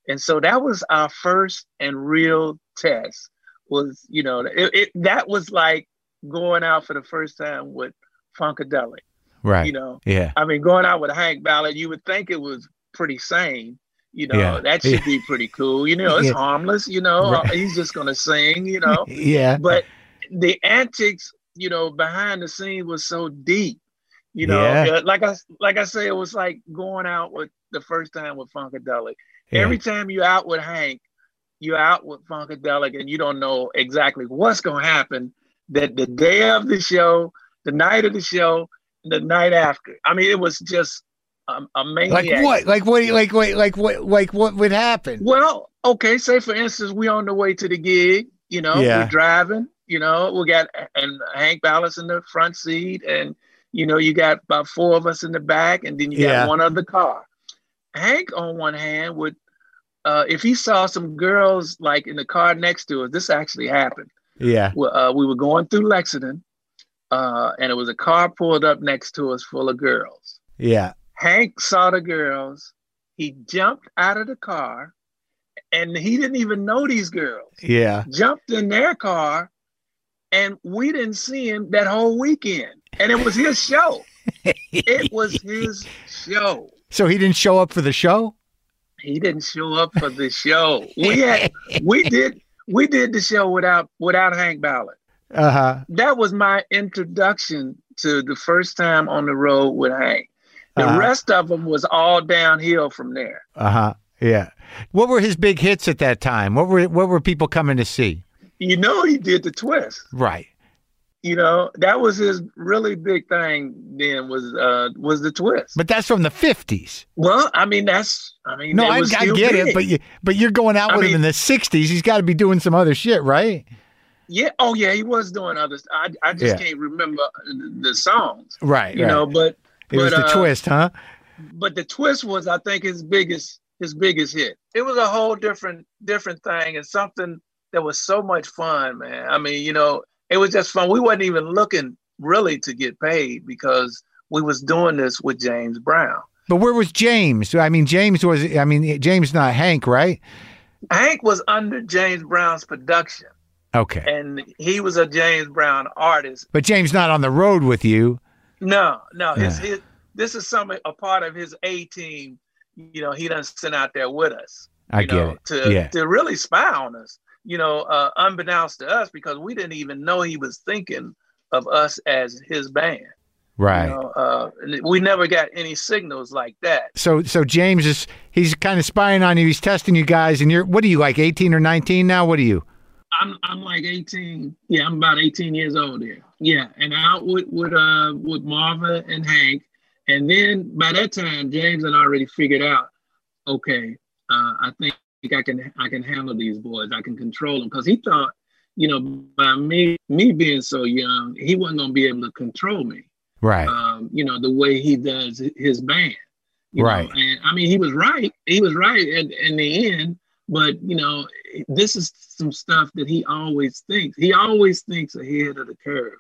and so that was our first and real test. Was you know it, it that was like going out for the first time with Funkadelic right. you know yeah. i mean going out with hank ballard you would think it was pretty sane you know Yeah. that should be pretty cool you know it's Yeah. harmless you know Right. he's just gonna sing you know Yeah. but the antics you know behind the scene was so deep you know Yeah. Like i like i say it was like going out with the first time with funkadelic Yeah. every time you're out with hank you're out with funkadelic and you don't know exactly what's going to happen that the day of the show the night of the show the night after i mean it was just um, a maniac like what? Like what? Like what? Like what? Like what would happen? well, okay, say for instance, we on the way to the gig, you know, Yeah. we're driving, you know, we got and Hank Ballard in the front seat, and you know, you got about four of us in the back, and then you got Yeah. one other car. Hank on one hand would uh, if he saw some girls like in the car next to us, this actually happened. Yeah. We- Uh, we were going through Lexington, uh, and it was a car pulled up next to us full of girls. Yeah. Hank saw the girls. He jumped out of the car and he didn't even know these girls. Yeah. Jumped in their car and we didn't see him that whole weekend. And it was his show. it was his show. So he didn't show up for the show. He didn't show up for the show. We had we did we did the show without without Hank Ballard. Uh huh. That was my introduction to the first time on the road with Hank. The Uh-huh. rest of them was all downhill from there. Uh huh. Yeah. What were his big hits at that time? What were what were people coming to see? You know he did the twist Right. you know that was his really big thing then was uh was the twist But that's from the fifties. well i mean that's i mean No, I, was I get big. it, but you but you're going out I with him in the sixties. He's got to be doing some other shit, right? yeah oh yeah he was doing others i, I just Yeah. can't remember the, the songs Right. you right. know but it was the uh, twist, huh? but the twist was, I think, his biggest his biggest hit. It was a whole different different thing and something that was so much fun, man. I mean, you know, it was just fun. We wasn't even looking really to get paid because we was doing this with James Brown. But where was James? I mean, James was. I mean, James not Hank, right? Hank was under James Brown's production. Okay. And he was a James Brown artist. But James not on the road with you. No, no. His, yeah. his, this is some a part of his A team. You know, he doesn't send out there with us. I get know, it. To yeah. to really spy on us. You know, uh, unbeknownst to us because we didn't even know he was thinking of us as his band. Right. You know, uh, we never got any signals like that. So, so James is he's kind of spying on you. He's testing you guys, and you're what are you like, eighteen or nineteen now? What are you? I'm I'm like eighteen. Yeah, I'm about eighteen years old there. Yeah, and out with with uh with Marva and Hank, and then by that time James had already figured out, okay, uh, I think I can I can handle these boys. I can control them because he thought, you know, by me me being so young, he wasn't gonna be able to control me right? Um, you know, the way he does his band, right? Know? And I mean, he was right. He was right in, in the end. But you know, this is some stuff that he always thinks. He always thinks ahead of the curve,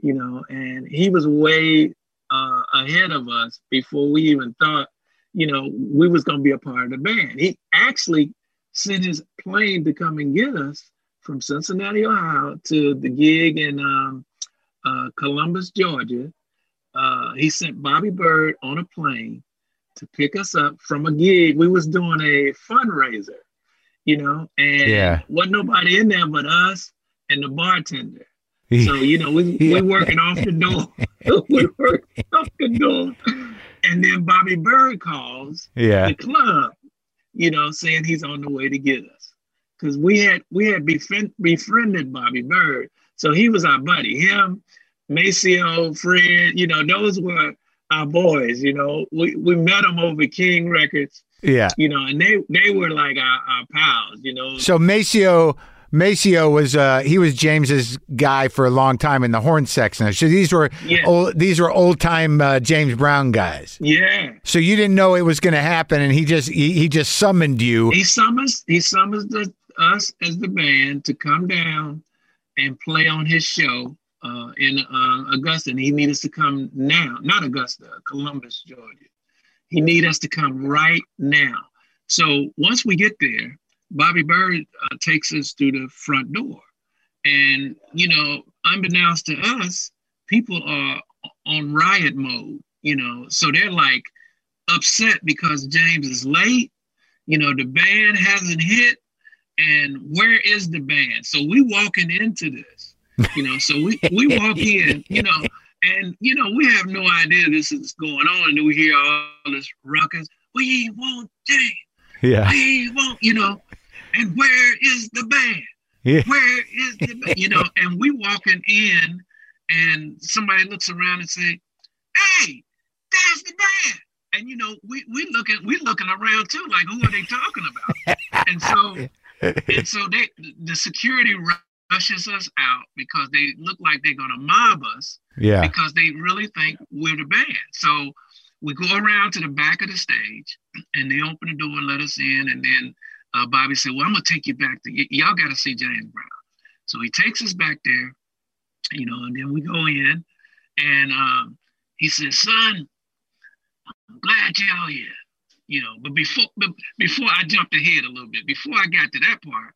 you know. And he was way uh, ahead of us before we even thought, you know, we was gonna be a part of the band. He actually sent his plane to come and get us from Cincinnati, Ohio, to the gig in um, uh, Columbus, Georgia, uh, he sent Bobby Byrd on a plane to pick us up from a gig. We was doing a fundraiser, you know, and yeah. wasn't nobody in there but us and the bartender. So you know, we we working off the door. we working off the door, and then Bobby Byrd calls yeah. the club, you know, saying he's on the way to get us because we had we had befriend, befriended Bobby Byrd. so he was our buddy. Him Maceo, Fred, you know, those were our boys. You know, we, we met them over King Records. Yeah. You know, and they they were like our, our pals. You know. So Maceo. Maceo was uh, he was James's guy for a long time in the horn section. So these were yeah. old, these were old time uh, James Brown guys. Yeah. So you didn't know it was going to happen, and he just he, he just summoned you. He summons he summons the, us as the band to come down and play on his show uh, in uh, Augusta, and he needed us to come now. Not Augusta, Columbus, Georgia. He need us to come right now. So once we get there, Bobby Byrd uh, takes us through the front door, and you know, unbeknownst to us, people are on riot mode. You know, so they're like upset because James is late. You know, the band hasn't hit, and where is the band? So we walking into this you know, so we, we walk in, you know, and you know, we have no idea this is going on. And we hear all this ruckus. We want James. Yeah. We want, you know, and where is the band? Yeah. Where is the band? You know, and we walking in and somebody looks around and say, Hey, there's the band. And you know, we we looking we looking around too, like who are they talking about? and so and so they the security rushes us out because they look like they're to mob us. Yeah. Because they really think we're the band. So we go around to the back of the stage and they open the door and let us in. And then uh, Bobby said, Well, I'm going to take you back to y- y'all got to see James Brown. So he takes us back there, you know, and then we go in and um, he says, Son, I'm glad y'all here. You know, but before but before I jumped ahead a little bit, before I got to that part,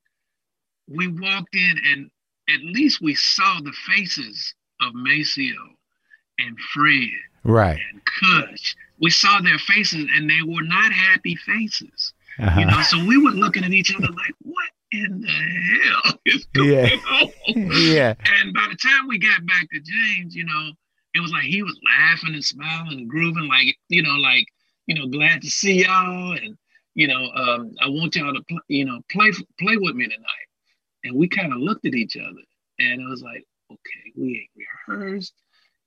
we walked in and at least we saw the faces of Maceo and Fred right. and Kush. We saw their faces and they were not happy faces. Uh-huh. You know, so we were looking at each other like, what in the hell is going Yeah. on? Yeah. And by the time we got back to James, you know, it was like he was laughing and smiling and grooving, like, you know, like, you know, glad to see y'all. And, you know, um, I want y'all to, pl- you know, play play with me tonight. And we kind of looked at each other and it was like, okay, we ain't rehearsed.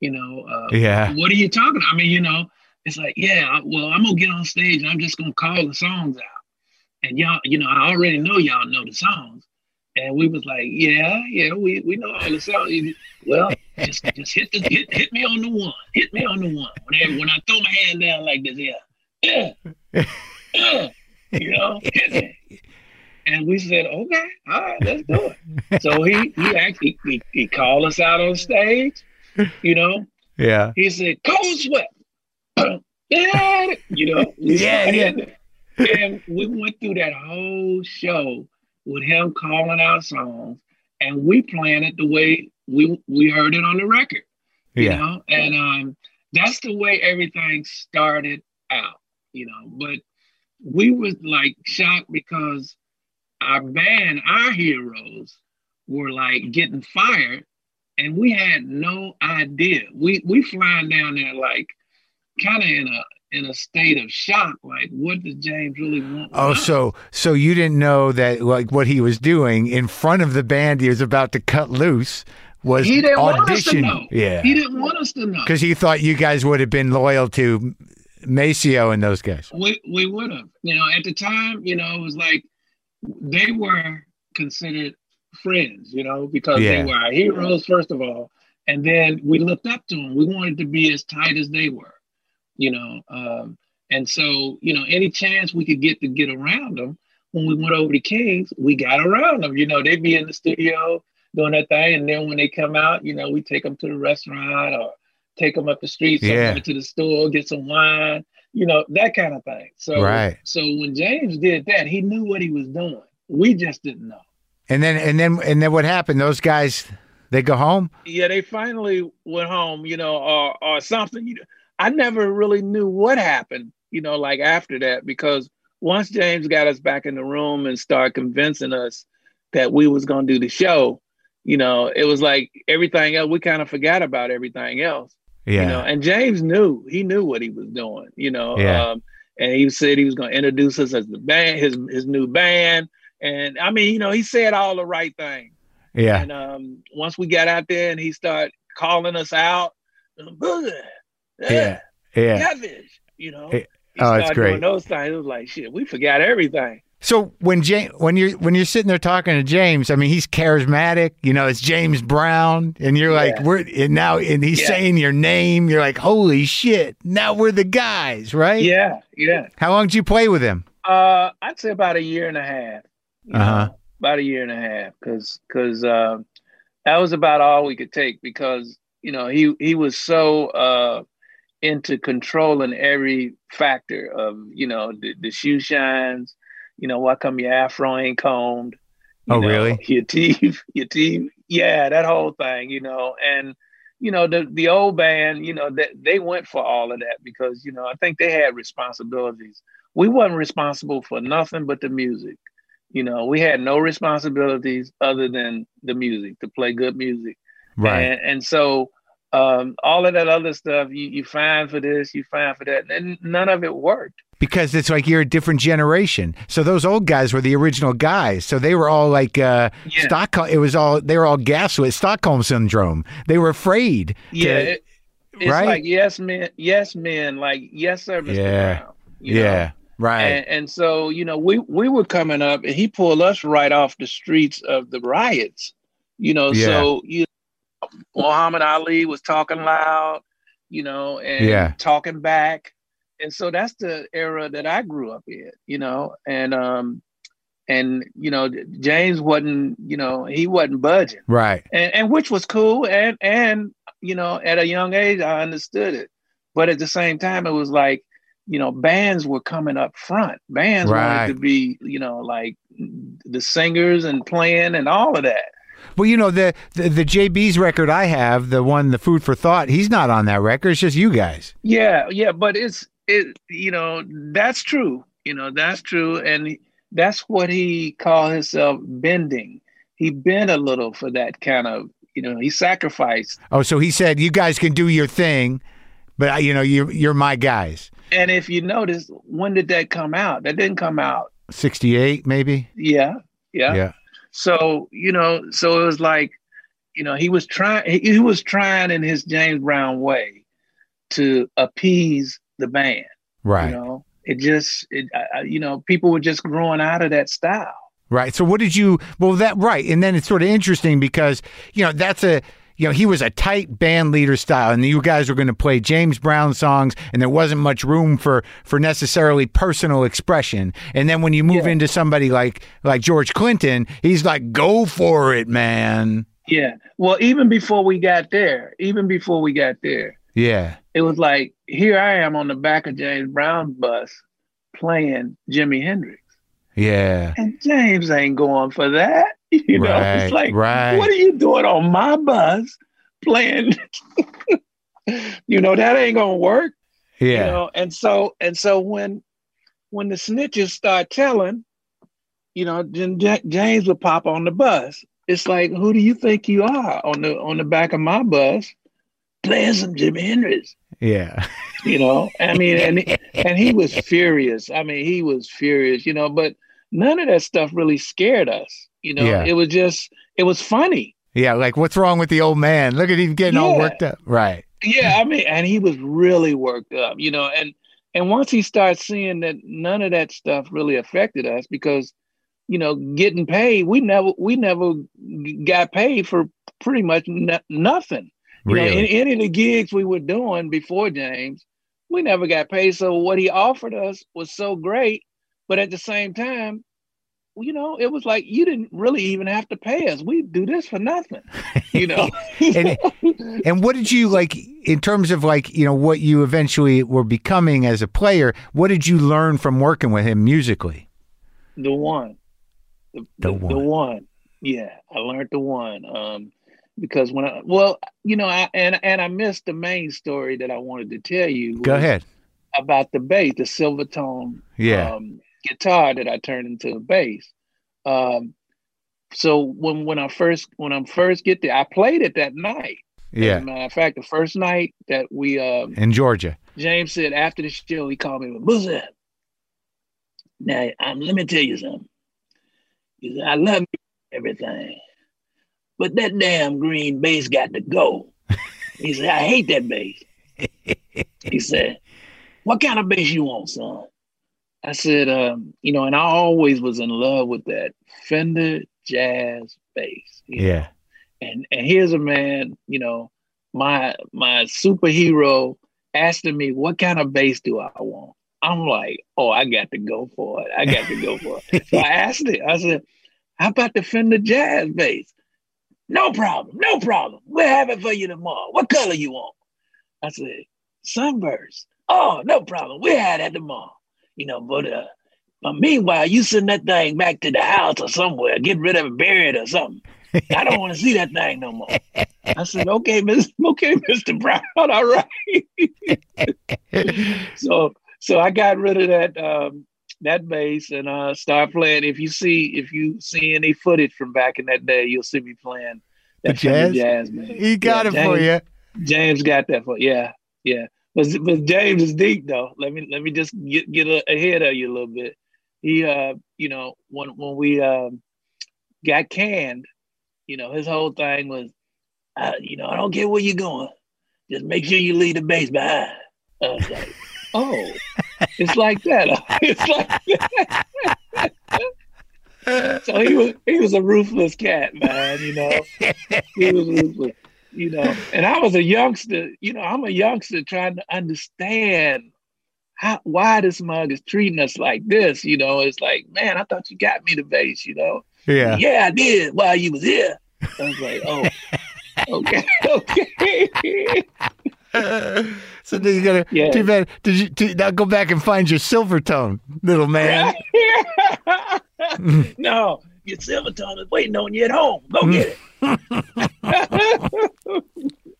You know, uh, Yeah. what are you talking? I mean, you know, it's like, yeah, well, I'm gonna get on stage and I'm just gonna call the songs out. And y'all, you know, I already know y'all know the songs. And we was like, yeah, yeah, we, we know all the songs. Well, just just hit the hit, hit me on the one. Hit me on the one. Whenever when I throw my hand down like this, yeah. yeah, you know. And we said, okay, all right, let's do it. So he he actually he, he called us out on stage, you know. Yeah. He said, cold sweat. yeah, you know. Yeah, yeah. And we went through that whole show with him calling out songs, and we playing it the way we we heard it on the record. You Yeah. know, and um, that's the way everything started out. You know, but we was like shocked because our band, our heroes, were like getting fired, and we had no idea. We we flying down there like kind of in a in a state of shock. Like, what does James really want? Oh, so so you didn't know that like what he was doing in front of the band he was about to cut loose was he didn't want us to know. Yeah. he didn't want us to know. Because he thought you guys would have been loyal to Maceo and those guys. We we would have. You know, at the time, you know, it was like they were considered friends, you know, because Yeah. they were our heroes, first of all. And then we looked up to them. We wanted to be as tight as they were, you know. Um, and so, you know, any chance we could get to get around them, when we went over to Kings, we got around them. You know, they'd be in the studio doing that thing. And then when they come out, you know, we take them to the restaurant or take them up the street somewhere Yeah. to the store, get some wine, you know, that kind of thing. So, Right. so when James did that, he knew what he was doing. We just didn't know. And then and then and then what happened? Those guys they go home? Yeah, they finally went home, you know, or or something. You know, I never really knew what happened, you know, like after that, because once James got us back in the room and started convincing us that we was gonna do the show, you know, it was like everything else. We kind of forgot about everything else. Yeah. you know and james knew he knew what he was doing you know Yeah. um and he said he was going to introduce us as the band his his new band and i mean you know he said all the right things yeah. and um once we got out there and he started calling us out Booger, Yeah. Yeah. You know oh, it's great. doing those things it was like shit we forgot everything So when James, when you're when you're sitting there talking to James, I mean, he's charismatic. You know, it's James Brown, and you're like, Yeah. we're and now, and he's Yeah. saying your name. You're like, holy shit! Now we're the guys, right? yeah yeah How long did you play with him? Uh, I'd say about a year and a half. Uh-huh. About a year and a half, because because uh, that was about all we could take. Because you know he he was so uh, into controlling every factor of you know the, the shoe shines. You know, why come your afro ain't combed? Oh, know, really? Your teeth, your teeth. Yeah, that whole thing. You know, and you know the the old band. You know that they went for all of that because you know I think they had responsibilities we wasn't responsible for nothing but the music. You know, we had no responsibilities other than the music to play good music. Right. And, and so um, all of that other stuff, you, you find for this, you fine for that, and none of it worked. because it's like you're a different generation. So those old guys were the original guys. So they were all like uh, Yeah. Stockholm. It was all they were all gaslit Stockholm syndrome. They were afraid. to- Yeah, it, it's right? like yes men, yes men, like yes sir, Mr. Yeah. Brown. you know? yeah. Right. And, and so, you know, we we were coming up, and he pulled us right off the streets of the riots. You know, Yeah. so you Muhammad Ali was talking loud, you know, and Yeah. talking back, and so that's the era that I grew up in. You know, and um, and you know, James wasn't, you know, he wasn't budging, right. and and which was cool, and and you know, at a young age, I understood it, but at the same time, it was like you know, bands were coming up front. Bands Right. wanted to be, you know, like the singers and playing and all of that. Well, you know the, the the JB's record I have, the one, the Food for Thought. He's not on that record. It's just you guys. Yeah, yeah, but it's it, you know, that's true. You know, that's true, and that's what he called himself bending. He bent a little for that kind of, you know, he sacrificed. Oh, so he said you guys can do your thing, but uh, you know you you're my guys. And if you notice, when did that come out? That didn't come out. Sixty eight, maybe. Yeah, yeah. Yeah. So you know, so it was like, you know, he was trying. He, he was trying in his James Brown way to appease the band. Right. You know, it just, it, you know, people were just growing out of that style. Right. So what did you? Well, that right, and then it's sort of interesting because you know that's a you know, he was a tight band leader style, and you guys were going to play James Brown songs, and there wasn't much room for for necessarily personal expression. And then when you move Yeah. into somebody like like George Clinton, he's like, "Go for it, man." Yeah. Well, even before we got there, even before we got there, Yeah, it was like here I am on the back of James Brown's bus playing Jimi Hendrix. Yeah, And James ain't going for that. You know, Right, it's like, right. what are you doing on my bus playing? you know, that ain't gonna work. yeah, You know, and so and so when when the snitches start telling, you know, then Ja- James would pop on the bus. It's like, who do you think you are on the on the back of my bus playing some Jimi Hendrix? yeah, you know i mean and and he was furious i mean he was furious you know but none of that stuff really scared us you know Yeah. it was just it was funny yeah. Like, what's wrong with the old man? Look at him getting all worked up. Right. yeah i mean and he was really worked up you know and and once he starts seeing that none of that stuff really affected us because you know getting paid we never we never got paid for pretty much no- nothing You know, Really. in any of the gigs we were doing before James, we never got paid. So what he offered us was so great, but at the same time, you know, it was like you didn't really even have to pay us. We do this for nothing. You know. And- And what did you like in terms of like, you know, what you eventually were becoming as a player? What did you learn from working with him musically? the one. The, The the, one. the one. Yeah, I learned the one. Um, because when I well, you know, I and and I missed the main story that I wanted to tell you. Go ahead. About the bass, the Silvertone Yeah. um, guitar that I turned into a bass. Um, so when when I first when I first get there, I played it that night. As Yeah. a matter of fact, the first night that we um, In Georgia. James said after the show, he called me, "What's that?" Now, um, let me tell you something. He said, "I love everything, but that damn green bass got to go." He said, "I hate that bass." he said, "What kind of bass you want, son?" I said, um, "You know," and I always was in love with that Fender Jazz bass. you know. Yeah. And and here's a man, you know, my my superhero asking me what kind of bass do I want. I'm like, oh, I got to go for it. I got to go for it. So I asked it. I said, how about the Fender Jazz bass? No problem, no problem. We'll have it for you tomorrow. What color you want? I said, sunburst. Oh, no problem. We'll have that tomorrow. You know, but uh, but meanwhile, you send that thing back to the house or somewhere, get rid of it, bury it or something. I don't want to see that thing no more. I said, okay, Miss, okay, Mr. Brown, all right. so so I got rid of that um that bass and uh started playing. If you see if you see any footage from back in that day, you'll see me playing that jazz? jazz man. He got Yeah, it for James- you. James got that for yeah, yeah. But but James is deep though. Let me let me just get get a, ahead of you a little bit. He uh you know when when we um got canned, you know his whole thing was, uh, you know I don't care where you're going, just make sure you leave the bass behind. I was like, oh, it's like that. It's like that. so he was he was a ruthless cat, man. You know, he was ruthless. You know, and I was a youngster. You know, I'm a youngster trying to understand how why this mug is treating us like this. You know, it's like, man, I thought you got me the bass. You know, Yeah. yeah, I did while you was here. I was like, oh, okay, okay. so you gotta Yeah. too bad. Did you t- now go back and find your Silvertone, little man? no, your Silvertone is waiting on you at home. Go get it.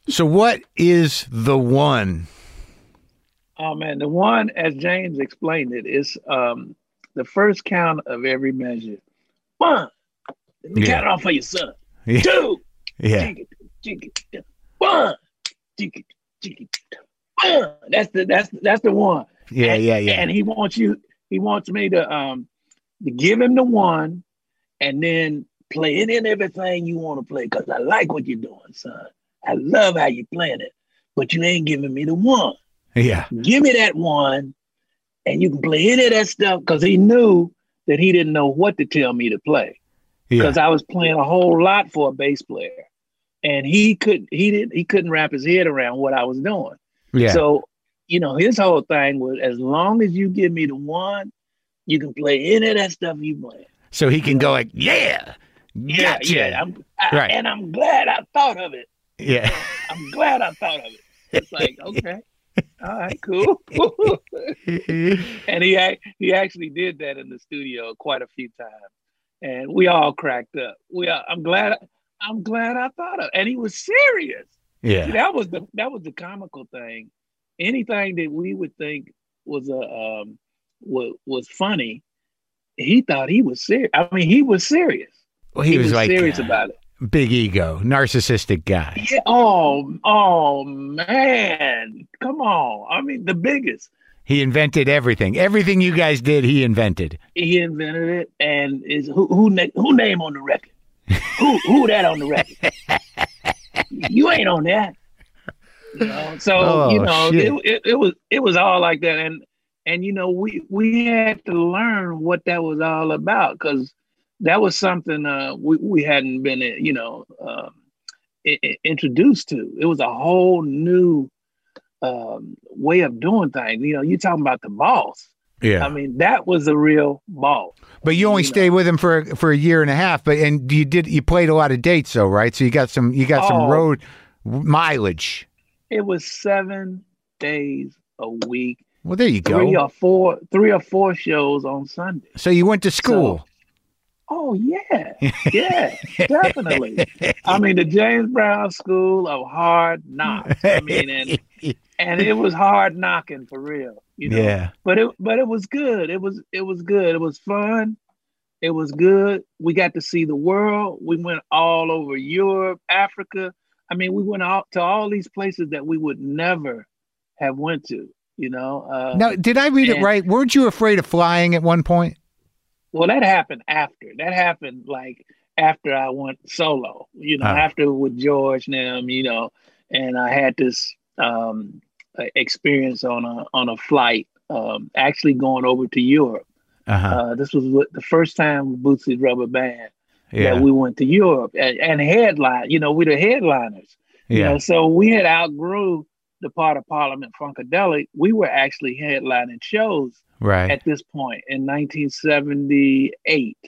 So what is the one? oh man, the one as James explained it is um the first count of every measure. One, let me Yeah. count it off for you, son. Yeah. Two, Yeah. jiggy, jiggy, one, jiggy, jiggy, one. That's the that's that's the one. Yeah, and, yeah, yeah. And he wants you, he wants me to um to give him the one and then play it in everything you want to play because I like what you're doing, son. I love how you're playing it, but you ain't giving me the one. Yeah. Give me that one and you can play any of that stuff because he knew that he didn't know what to tell me to play Yeah. because I was playing a whole lot for a bass player. And he could he didn't he couldn't wrap his head around what I was doing. Yeah. So, you know, his whole thing was as long as you give me the one, you can play any of that stuff you play. So he can go like, yeah, Yeah, gotcha. yeah. I'm, I, Right. And I'm glad I thought of it. yeah. I'm glad I thought of it. It's like, okay, all right, cool. and he he actually did that in the studio quite a few times, and we all cracked up. We are, I'm glad I'm glad I thought of, and he was serious. See, yeah. that was the that was the comical thing. Anything that we would think was a um was was funny, he thought he was serious. I mean, he was serious. Well, he, was, like serious uh, about it. big ego, narcissistic guy. Yeah. Oh, oh man, come on! I mean, the biggest. He invented everything. Everything you guys did, he invented. He invented it, and is who who who name on the record? Who who that on the record? you ain't on that. You know, so Oh, you know it, it, it was it was all like that, and and you know we we had to learn what that was all about because that was something uh, we we hadn't been you know um, introduced to. It was a whole new um, way of doing things. You know, you talking about the boss. Yeah. I mean, that was a real boss. But you only you know. stayed with him for for a year and a half. But and you did you played a lot of dates though, right? So you got some you got some Oh. road mileage. It was seven days a week, Well, there you three go. or four, three or four shows on Sunday. So you went to school. Oh yeah, yeah, definitely. I mean, the James Brown School of Hard Knocks. I mean, and and it was hard knocking for real. You know? yeah. but it but it was good. It was it was good. It was fun. It was good. We got to see the world. We went all over Europe, Africa. I mean, we went out to all these places that we would never have went to. You know. Uh, Now, did I read it right? Weren't you afraid of flying at one point? Well, that happened after. That happened like after I went solo. You know, Ah. after with George and them. You know, and I had this um, experience on a on a flight, um, actually going over to Europe. Uh-huh. Uh, this was what- the first time with Bootsy's Rubber Band yeah. that we went to Europe and, and headline. You know, we the headliners. You yeah. know, so we had outgrew the part of Parliament Funkadelic. We were actually headlining shows right. at this point in 1978.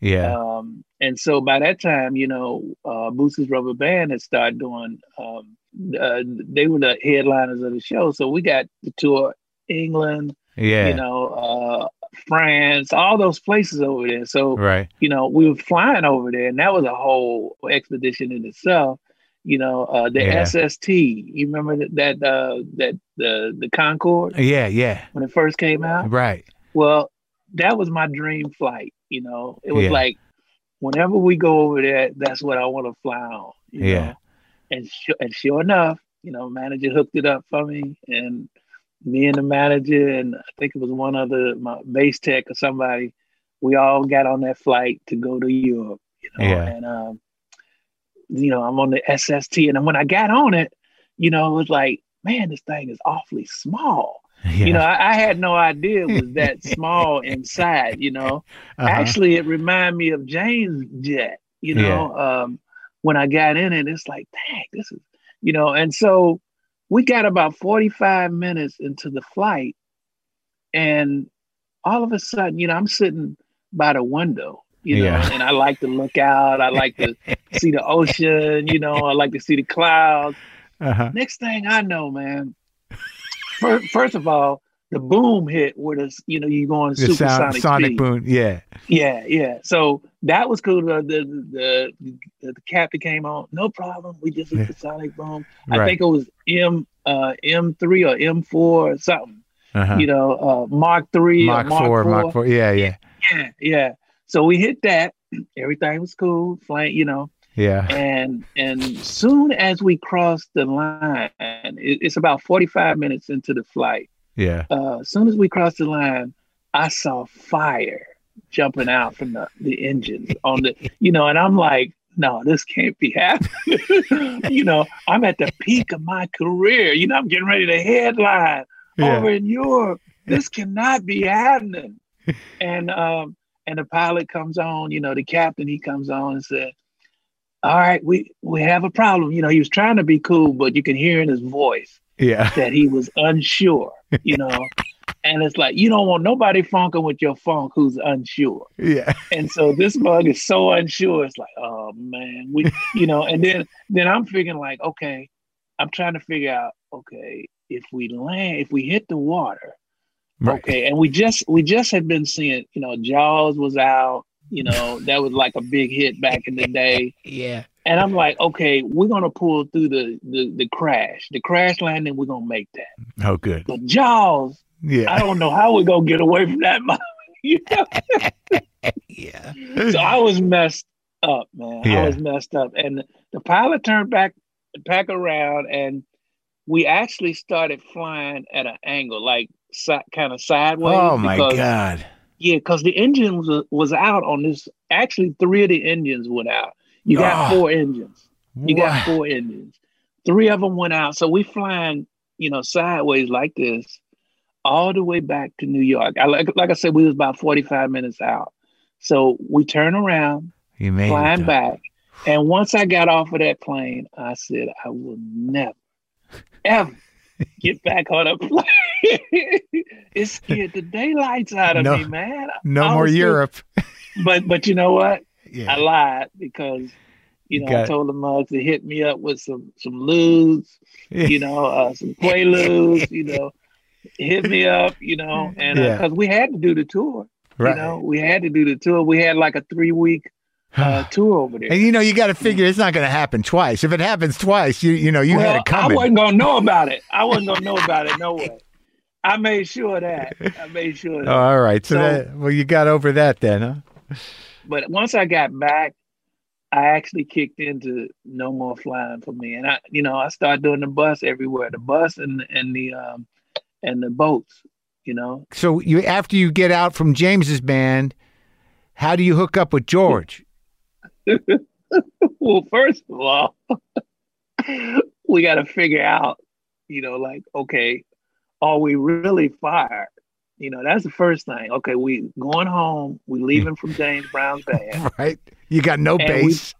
yeah. Um, and so by that time, you know, uh, Bootsy's Rubber Band had started doing. Um, uh, they were the headliners of the show, so we got to tour England, yeah. you know, uh, France, all those places over there. So right. you know, we were flying over there, and that was a whole expedition in itself. You know, uh, the Yeah. SST. You remember that that uh, that the the Concorde Yeah. Yeah. when it first came out? Right. Well, that was my dream flight. You know, it was Yeah. like whenever we go over there, that's what I want to fly on. you Yeah. know? And sure, and sure enough, you know, manager hooked it up for me, and me and the manager, and I think it was one other my bass tech or somebody, we all got on that flight to go to Europe. You know, Yeah. and um, you know, I'm on the SST, and when I got on it, you know, it was like, man, this thing is awfully small Yeah. you know I, I had no idea it was that small inside you know Uh-huh. actually it reminded me of james jet you know um when i got in it it's like dang this is you know and so we got about 45 minutes into the flight and all of a sudden you know i'm sitting by the window you know Yeah. and i like to look out i like to see the ocean you know i like to see the clouds uh-huh. Next thing I know, man. First, first of all, the boom hit with us. You know, you going The sound, supersonic sonic speed. boom. Yeah. Yeah, yeah. So that was cool. The the the, the, the captain came on. No problem. We just hit the sonic boom. I Right. think it was M uh M three or M four or something. Uh-huh. You know, uh Mark three Mach or Mark four, four. Mach four. Yeah. Yeah. Yeah, yeah. So we hit that. Everything was cool. Flying, you know Yeah. and and soon as we crossed the line, it, it's about 45 minutes into the flight. Yeah. Uh, as soon as we crossed the line, I saw fire jumping out from the, the engines on the, you know, and I'm like, no, this can't be happening. you know, I'm at the peak of my career. You know, I'm getting ready to headline Yeah. over in Europe. This cannot be happening. And um, and the pilot comes on, you know, the captain he comes on and said, all right, we we have a problem. You know, he was trying to be cool, but you can hear in his voice Yeah. that he was unsure. You know, and it's like you don't want nobody funking with your funk who's unsure. Yeah. And so this bug is so unsure. It's like, oh man, we, you know. And then then I'm figuring like, okay, I'm trying to figure out, okay, if we land, if we hit the water, Right. okay, and we just we just had been seeing, you know, Jaws was out. You know, that was like a big hit back in the day. Yeah. And I'm like, okay, we're gonna pull through the the, the crash, the crash landing. We're gonna make that. Oh, good. But Jaws, yeah, I don't know how we're gonna get away from that. you know? Yeah. so I was messed up, man. Yeah. I was messed up, and the pilot turned back back around, and we actually started flying at an angle, like si- kind of sideways. Oh my because- God. Yeah, because the engine was was out on this. Actually, three of the engines went out. You got Oh. four engines. You got four engines. Three of them went out. So we flying, you know, sideways like this, all the way back to New York. I like like I said, we was about 45 minutes out. So we turn around, You made flying back. And once I got off of that plane, I said, I will never, ever get back on a plane. it scared the daylights out of No. me, man. No I more Europe. But but you know what? I lied because you know I Got- told the mugs to hit me up with some some ludes, you know, uh, some quaaludes, you know, hit me up, you know, and Yeah. because we had to do the tour, Right. you know, we had to do the tour. We had like a three week uh, tour over there. and you know, you got to figure it's not going to happen twice. If it happens twice, you you know, you had well, it coming. I wasn't gonna know about it. I wasn't gonna know about it. No way. I made sure of that. I made sure. Of that. all right. So, So- that well, you got over that then, huh? But once I got back, I actually kicked into no more flying for me, and I, you know, I started doing the bus everywhere, the bus and and the um and the boats, you know. So you after you get out from James's band, how do you hook up with George? well, first of all, we got to figure out, you know, like, okay, are we really fired? You know, that's the first thing. Okay, we going home. We leaving from James Brown's band. right? You got no bass.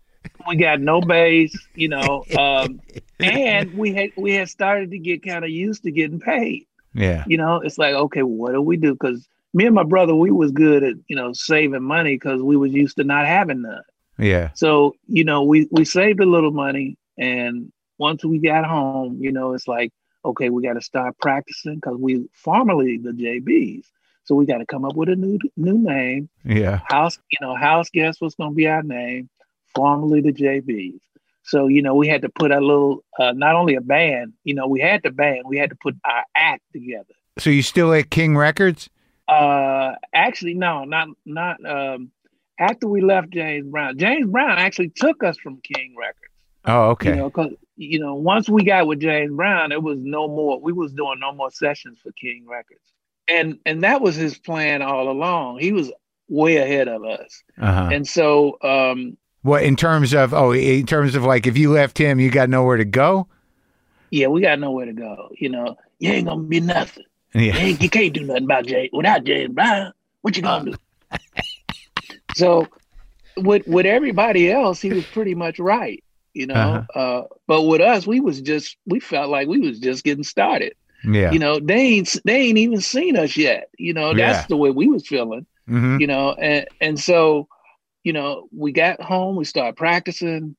we got no bass. you know, um, and we had we had started to get kind of used to getting paid. yeah. You know, it's like, okay, what do we do? Because me and my brother, we was good at you know saving money because we was used to not having none. Yeah. So you know, we we saved a little money, and once we got home, you know, it's like, okay, we got to start practicing because we formerly the JBs. So we got to come up with a new new name Yeah. house, you know, house guest was going to be our name, formerly the JBs. So, you know, we had to put a little, uh, not only a band, you know, we had the band, we had to put our act together. So you still at King Records? Uh, actually, no, not, not, um, after we left James Brown, James Brown actually took us from King Records. Oh, okay. You know, cause, you know, once we got with James Brown, it was no more, we was doing no more sessions for King Records. And, and that was his plan all along. He was way ahead of us. uh-huh. And so, um, What in terms of oh, in terms of like if you left him, you got nowhere to go? yeah, we got nowhere to go. You know, you ain't gonna be nothing. You, Yeah. ain't, you can't do nothing about Jay without James Brown. What you gonna do? so, with with everybody else, he was pretty much right. You know, Uh-huh. uh, but with us, we was just we felt like we was just getting started. Yeah. You know, they ain't they ain't even seen us yet. You know, that's Yeah. the way we was feeling. hmm You know, and and so, you know, we got home, we started practicing,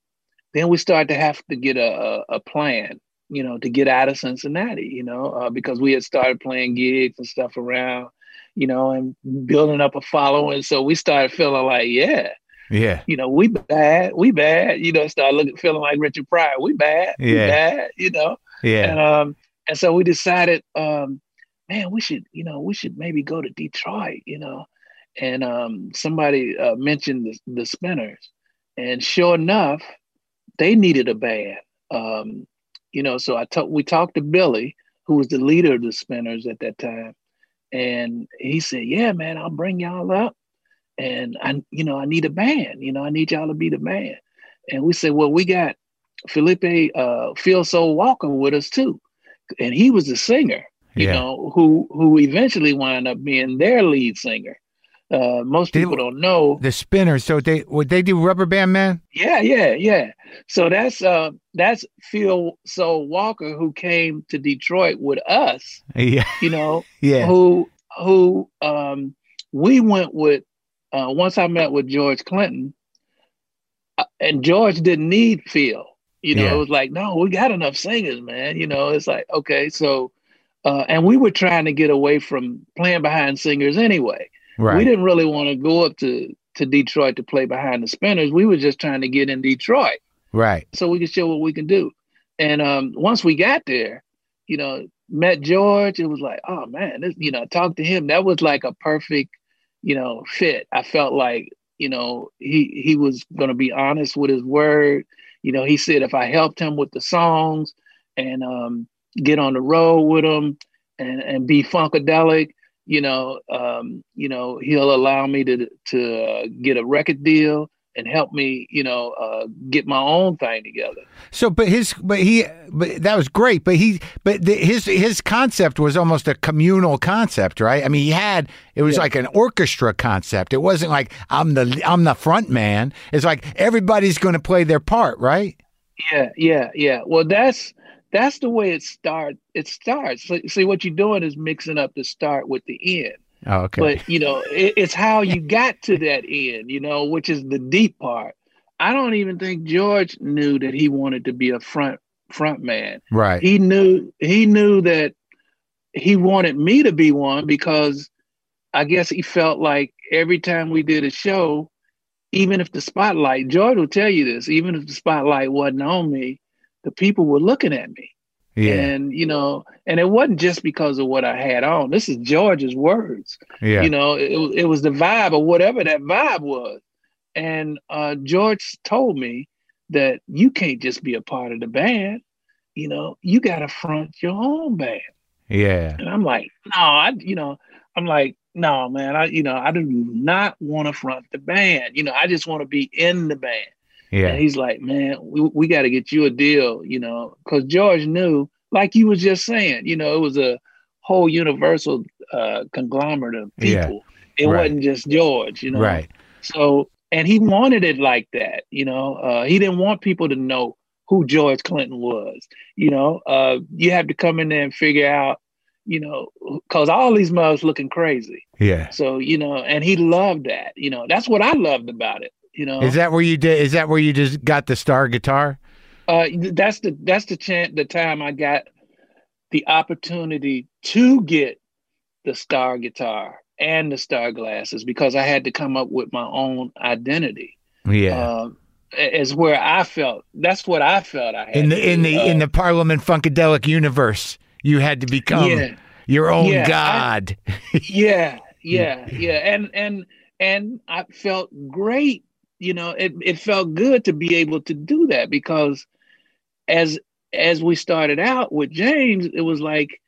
then we started to have to get a a, a plan you know, to get out of Cincinnati, you know, uh, because we had started playing gigs and stuff around, you know, and building up a following. So we started feeling like, yeah, Yeah. you know, we bad, we bad, you know, start looking, feeling like Richard Pryor, we bad, we Yeah. bad, you know, Yeah. and um, and so we decided, um, man, we should, you know, we should maybe go to Detroit, you know, and um, somebody uh, mentioned the, the Spinners, and sure enough, they needed a band. Um, you know, so I talked. We talked to Billy, who was the leader of the Spinners at that time, and he said, "Yeah, man, I'll bring y'all up, and I, you know, I need a band. You know, I need y'all to be the band." And we said, "Well, we got Felipe uh, Phil Soul Walker with us too, and he was the singer. You Yeah. know, who who eventually wound up being their lead singer." Uh, most Did- people don't know. The Spinners. So they would they do Rubber Band Man? Yeah, yeah, yeah. So that's uh that's Phil Soul Walker who came to Detroit with us, Yeah, you know, yeah, who who um we went with uh once I met with George Clinton uh, and George didn't need Phil. You know, Yeah. it was like, no, we got enough singers, man. You know, it's like, okay, so uh and we were trying to get away from playing behind singers anyway. right. We didn't really want to go up to to Detroit to play behind the spinners. We were just trying to get in Detroit right. so we could show what we can do. And um, once we got there, you know, met George, it was like, oh man, this, you know, talk to him. That was like a perfect, you know, fit. I felt like, you know, he he was gonna be honest with his word. You know, he said if I helped him with the songs and um, get on the road with him and and be funkadelic, you know, um, you know, he'll allow me to to uh, get a record deal and help me, you know, uh, get my own thing together. So, but his, but he, but that was great. But he, but the, his his concept was almost a communal concept, right? I mean, he had it was Yeah. like an orchestra concept. It wasn't like I'm the I'm the front man. It's like everybody's going to play their part, right? Yeah, yeah, yeah. Well, that's that's the way it start. It starts. See, what you're doing is mixing up the start with the end. Oh, okay. But you know, it, it's how you got to that end. You know, which is the deep part. I don't even think George knew that he wanted to be a front front man. right. He knew he knew that he wanted me to be one because I guess he felt like every time we did a show, even if the spotlight, George will tell you this, even if the spotlight wasn't on me, the people were looking at me. Yeah. And, you know, and it wasn't just because of what I had on. This is George's words. yeah. You know, it, was- it was the vibe or whatever that vibe was. And uh, George told me that you can't just be a part of the band. You know, you got to front your own band. yeah. And I'm like, no, I, you know, I'm like, no, man, I, you know, I do not want to front the band. You know, I just want to be in the band. Yeah. And he's like, man, we, we got to get you a deal, you know, because George knew, like you was just saying, you know, it was a whole universal uh, conglomerate of people. Yeah. It Right. wasn't just George, you know. Right. So, and he wanted it like that, you know. Uh, he didn't want people to know who George Clinton was, you know. Uh, you have to come in there and figure out, you know, because all these mugs looking crazy. Yeah. So, you know, and he loved that, you know. That's what I loved about it, you know. Is that where you did? Is that where you just got the star guitar? uh, that's the that's the chance the time I got the opportunity to get the star guitar and the star glasses because I had to come up with my own identity. Yeah. Um, is where I felt. That's what I felt. I had in the to in the Uh, in the Parliament Funkadelic universe, you had to become yeah, your own Yeah, I- god. yeah, yeah, yeah, and and and I felt great. You know, it it felt good to be able to do that because as as we started out with James, it was like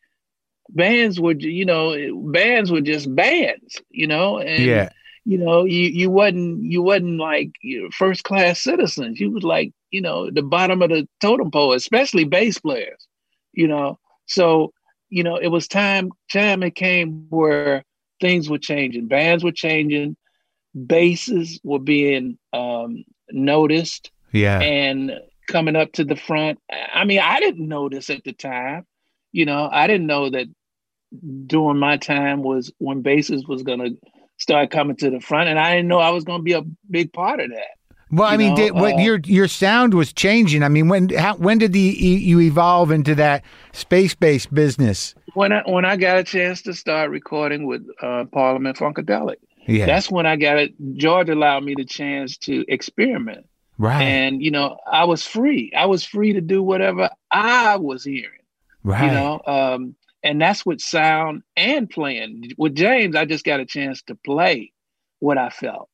bands were you know bands were just bands, you know, and yeah. you know you you wasn't you wasn't like first class citizens. You was like you know the bottom of the totem pole, especially bass players, you know. So you know it was time time it came where things were changing, bands were changing, basses were being um, noticed Yeah. and coming up to the front. I mean, I didn't know this at the time. You know, I didn't know that during my time was when basses was gonna start coming to the front, and I didn't know I was gonna be a big part of that. Well, I mean, know, did, what uh, your your sound was changing. I mean, when how, when did the you evolve into that space based business? When I when I got a chance to start recording with uh, Parliament Funkadelic, Yeah. that's when I got it. George allowed me the chance to experiment. right. and you know i was free i was free to do whatever i was hearing right. you know um and that's with sound and playing with james i just got a chance to play what i felt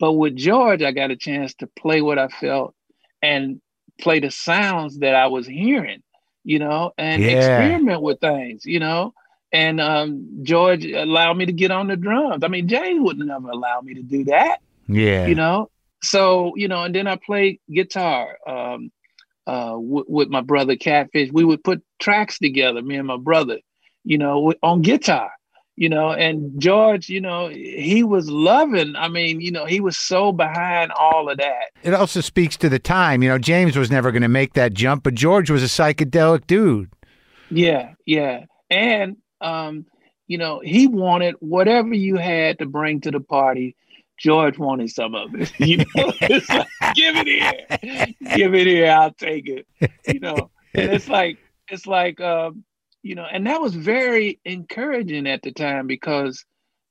but with george i got a chance to play what i felt and play the sounds that i was hearing you know and Yeah. experiment with things you know and um george allowed me to get on the drums i mean james would never allow me to do that yeah. you know so you know and then i played guitar um uh w- with my brother catfish we would put tracks together me and my brother you know wi- on guitar you know, and George, you know, he was loving. I mean, you know, he was so behind all of that. It also speaks to the time. You know, James was never going to make that jump, but George was a psychedelic dude. Yeah, yeah. And um, you know, he wanted whatever you had to bring to the party. George wanted some of it. You know, it's like, give it here, give it here. I'll take it. You know, and it's like it's like um, you know, and that was very encouraging at the time because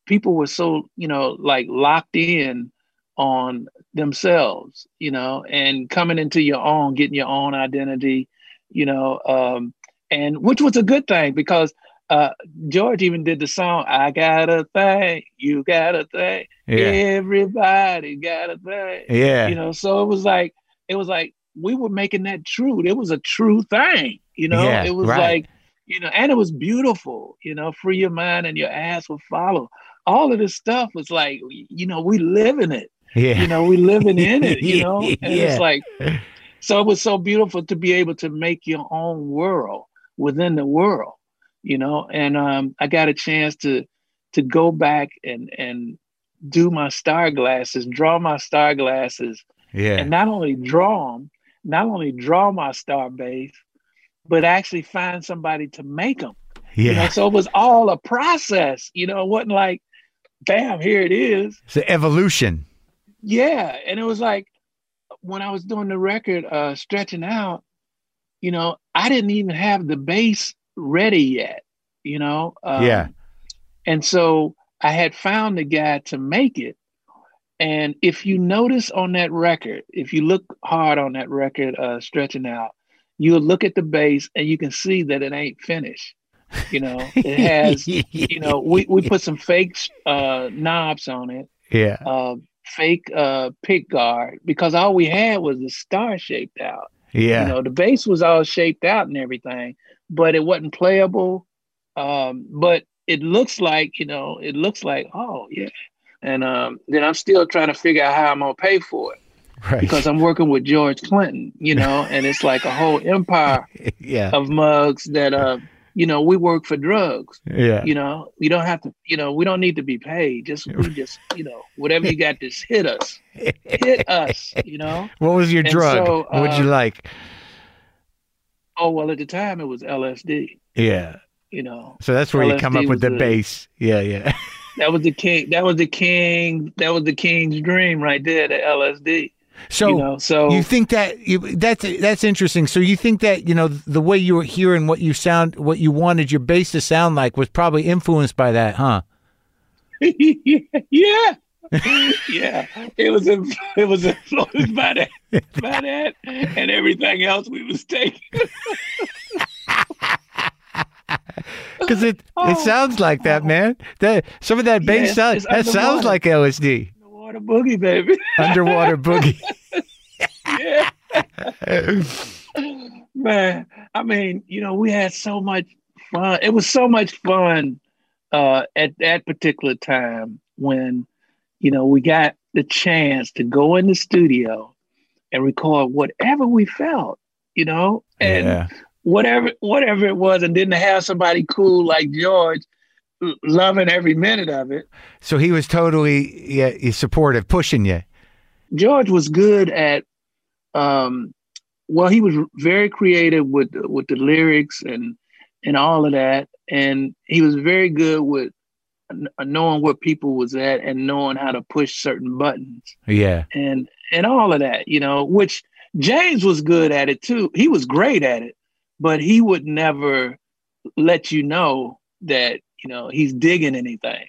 people were so, you know, like locked in on themselves, you know, and coming into your own, getting your own identity, you know, um, and which was a good thing because uh, George even did the song, I got a thing, you got a thing, yeah. everybody got a thing. Yeah. You know, so it was like, it was like we were making that true. It was a true thing, you know, yeah, it was right. like, you know, and it was beautiful, you know, free your mind and your ass will follow. All of this stuff was like, you know, we live in it. Yeah. You know, we living in it, you know? And yeah. it's like, so it was so beautiful to be able to make your own world within the world, you know? And um, I got a chance to to go back and and do my star glasses, draw my star glasses, yeah. and not only draw them, not only draw my star bass, but actually find somebody to make them. Yeah. You know, so it was all a process. You know, it wasn't like, bam, here it is. It's an evolution. Yeah. And it was like when I was doing the record, uh, stretching out, you know, I didn't even have the bass ready yet, you know? Um, yeah. And so I had found the guy to make it. And if you notice on that record, if you look hard on that record, uh, stretching out, you'll look at the bass and you can see that it ain't finished. You know, it has, you know, we, we put some fake uh, knobs on it. Yeah. Uh, fake uh, pick guard because all we had was the star shaped out. Yeah. You know, the bass was all shaped out and everything, but it wasn't playable. Um, but it looks like, you know, it looks like, oh, yeah. And um, then I'm still trying to figure out how I'm going to pay for it right. because I'm working with George Clinton, you know, and it's like a whole empire yeah. of mugs that uh you know, we work for drugs. Yeah. You know, we don't have to, you know, we don't need to be paid. Just we just, you know, whatever you got, just hit us. hit us, you know. What was your And drug? so, what would you uh, like? Oh well at the time it was LSD, Yeah. you know. So that's where you come up with the the- bass. Yeah, yeah. That was the king that was the king that was the king's dream right there, the LSD. So you know, so You think that you, that's that's interesting. So you think that you know the way you were hearing what you sound, what you wanted your bass to sound like, was probably influenced by that, huh? yeah. yeah, it was in, it was influenced by that, by that, and everything else we was taking. Because it it Oh. sounds like that, man. That some of that bass it's- sound, that sounds like LSD, Underwater boogie, baby. underwater boogie. yeah. Man, I mean, you know, we had so much fun. It was so much fun uh, at that particular time when, you know, we got the chance to go in the studio and record whatever we felt, you know, and yeah, whatever whatever it was, and didn't have somebody cool like George loving every minute of it. so he was totally yeah supportive, pushing you. George was good at, um, well, he was very creative with with the lyrics and and all of that, and he was very good with knowing where people was at and knowing how to push certain buttons Yeah, and and all of that, you know. Which James was good at it too. He was great at it, but he would never let you know that you know he's digging anything.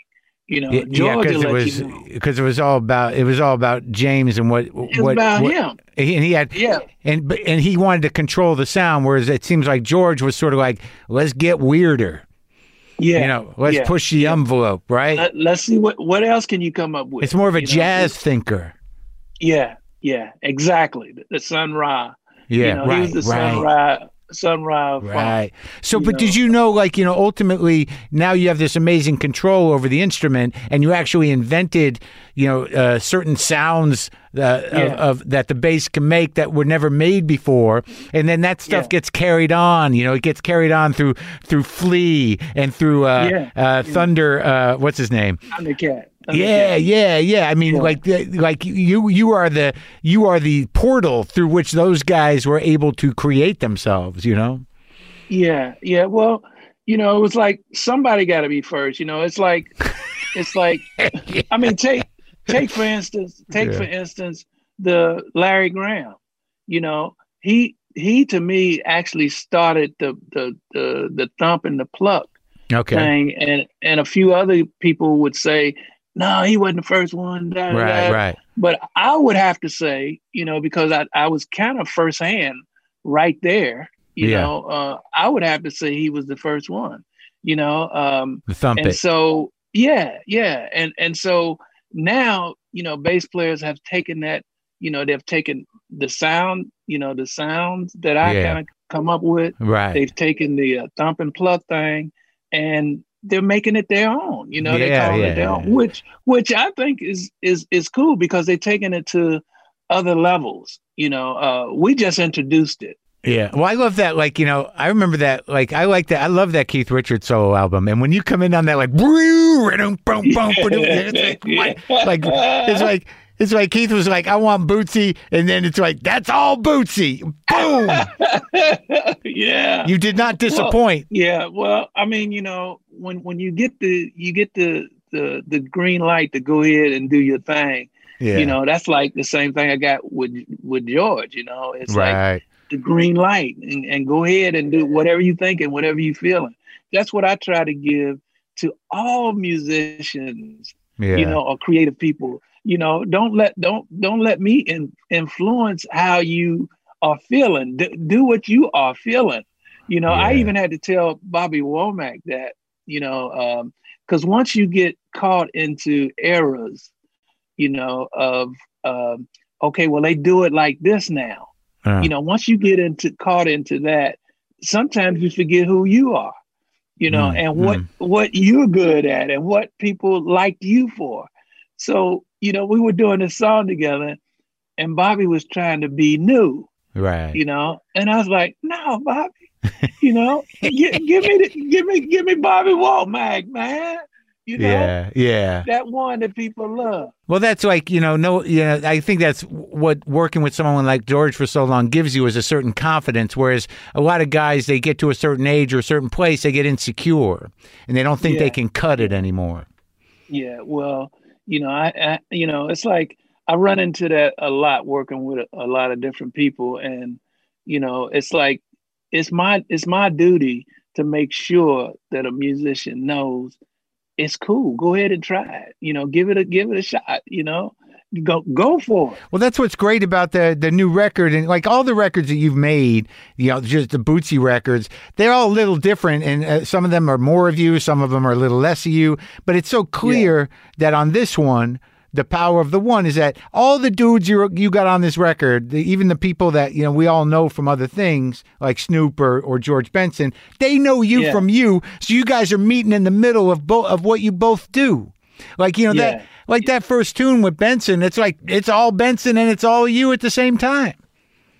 You know, yeah, George because it was you know. because it was all about it was all about James and what what, about what- him. and he had Yeah. and but- and he wanted to control the sound, whereas it seems like George was sort of like let's get weirder, Yeah. you know, let's yeah. push the envelope, right? Let, let's see what what else can you come up with. it's more of a you know? jazz thinker. Yeah, yeah, exactly. The, the Sun Ra. Yeah, you know, right, he was the right. Sun Ra Sun Ra. Right. So, but did you know, like, you know, ultimately now you have this amazing control over the instrument and you actually invented, you know, uh, certain sounds uh, of, Yeah. of that the bass can make that were never made before. And then that stuff Yeah. gets carried on, you know, it gets carried on through, through Flea and through, uh, Yeah. uh, Thunder, uh, what's his name? Thundercat. Yeah, yeah, yeah. I mean, Yeah. like, like you, you are the, you are the portal through which those guys were able to create themselves. You know. Yeah, yeah. Well, you know, it was like somebody got to be first. You know, it's like, it's like, I mean, take take for instance, take Yeah. for instance the Larry Graham. You know, he he to me actually started the the the the thump and the pluck Okay. thing, and and a few other people would say, no, he wasn't the first one. Right. da." Right. But I would have to say, you know, because I, I was kind of firsthand right there, you Yeah. know, uh, I would have to say he was the first one, you know. Um, The thump and it. so, yeah, yeah. And, and so now, you know, bass players have taken that, you know, they've taken the sound, you know, the sounds that I Yeah. kind of come up with. Right. They've taken the uh, thump and pluck thing and they're making it their own. You know, they call yeah, it their yeah. own, which which I think is is is cool because they're taking it to other levels. You know, uh, we just introduced it. Yeah. Well, I love that. Like, you know, I remember that. Like, I like that. I love that Keith Richards solo album. And when you come in on that, like, like, what? like, it's like, it's like Keith was like, I want Bootsy. And then it's like, that's all Bootsy. Boom. yeah. You did not disappoint. Yeah, well, I mean, you know, when when you get the you get the the the green light to go ahead and do your thing, yeah. you know, that's like the same thing I got with with George. You know, it's like the green light and, and go ahead and do whatever you think and whatever you feeling. That's what I try to give to all musicians, yeah. you know, or creative people. You know, don't let don't don't let me in, influence how you are feeling. D- do what you are feeling. You know, I even had to tell Bobby Womack that, you know, because once you get caught into eras, you know, of um, okay, well they do it like this now. Uh, you know once you get into caught into that sometimes you forget who you are you know Mm, and what what you're good at and what people liked you for. So you know we were doing this song together and bobby was trying to be new right. you know and i was like no bobby you know gi- give me the, give me give me bobby Womack, man you know yeah. Yeah. that one that people love Well, that's like you know, no, you know, I think that's what working with someone like George for so long gives you is a certain confidence. Whereas a lot of guys, they get to a certain age or a certain place, they get insecure, and they don't think they can cut it anymore. Yeah, well, you know, I, I you know, it's like I run into that a lot working with a, a lot of different people, and you know, it's like it's my it's my duty to make sure that a musician knows it's cool. Go ahead and try it. You know, give it a give it a shot. You know, go go for it. Well, that's what's great about the the new record, and like all the records that you've made, you know, just the Bootsy records, they're all a little different, and uh, some of them are more of you, some of them are a little less of you. But it's so clear that on this one, the power of the one is that all the dudes you you got on this record, the, even the people that you know we all know from other things like Snoop or, or George Benson, they know you Yeah. from you, so you guys are meeting in the middle of both of what you both do. Like you know Yeah. that like that first tune with Benson, it's like it's all Benson and it's all you at the same time.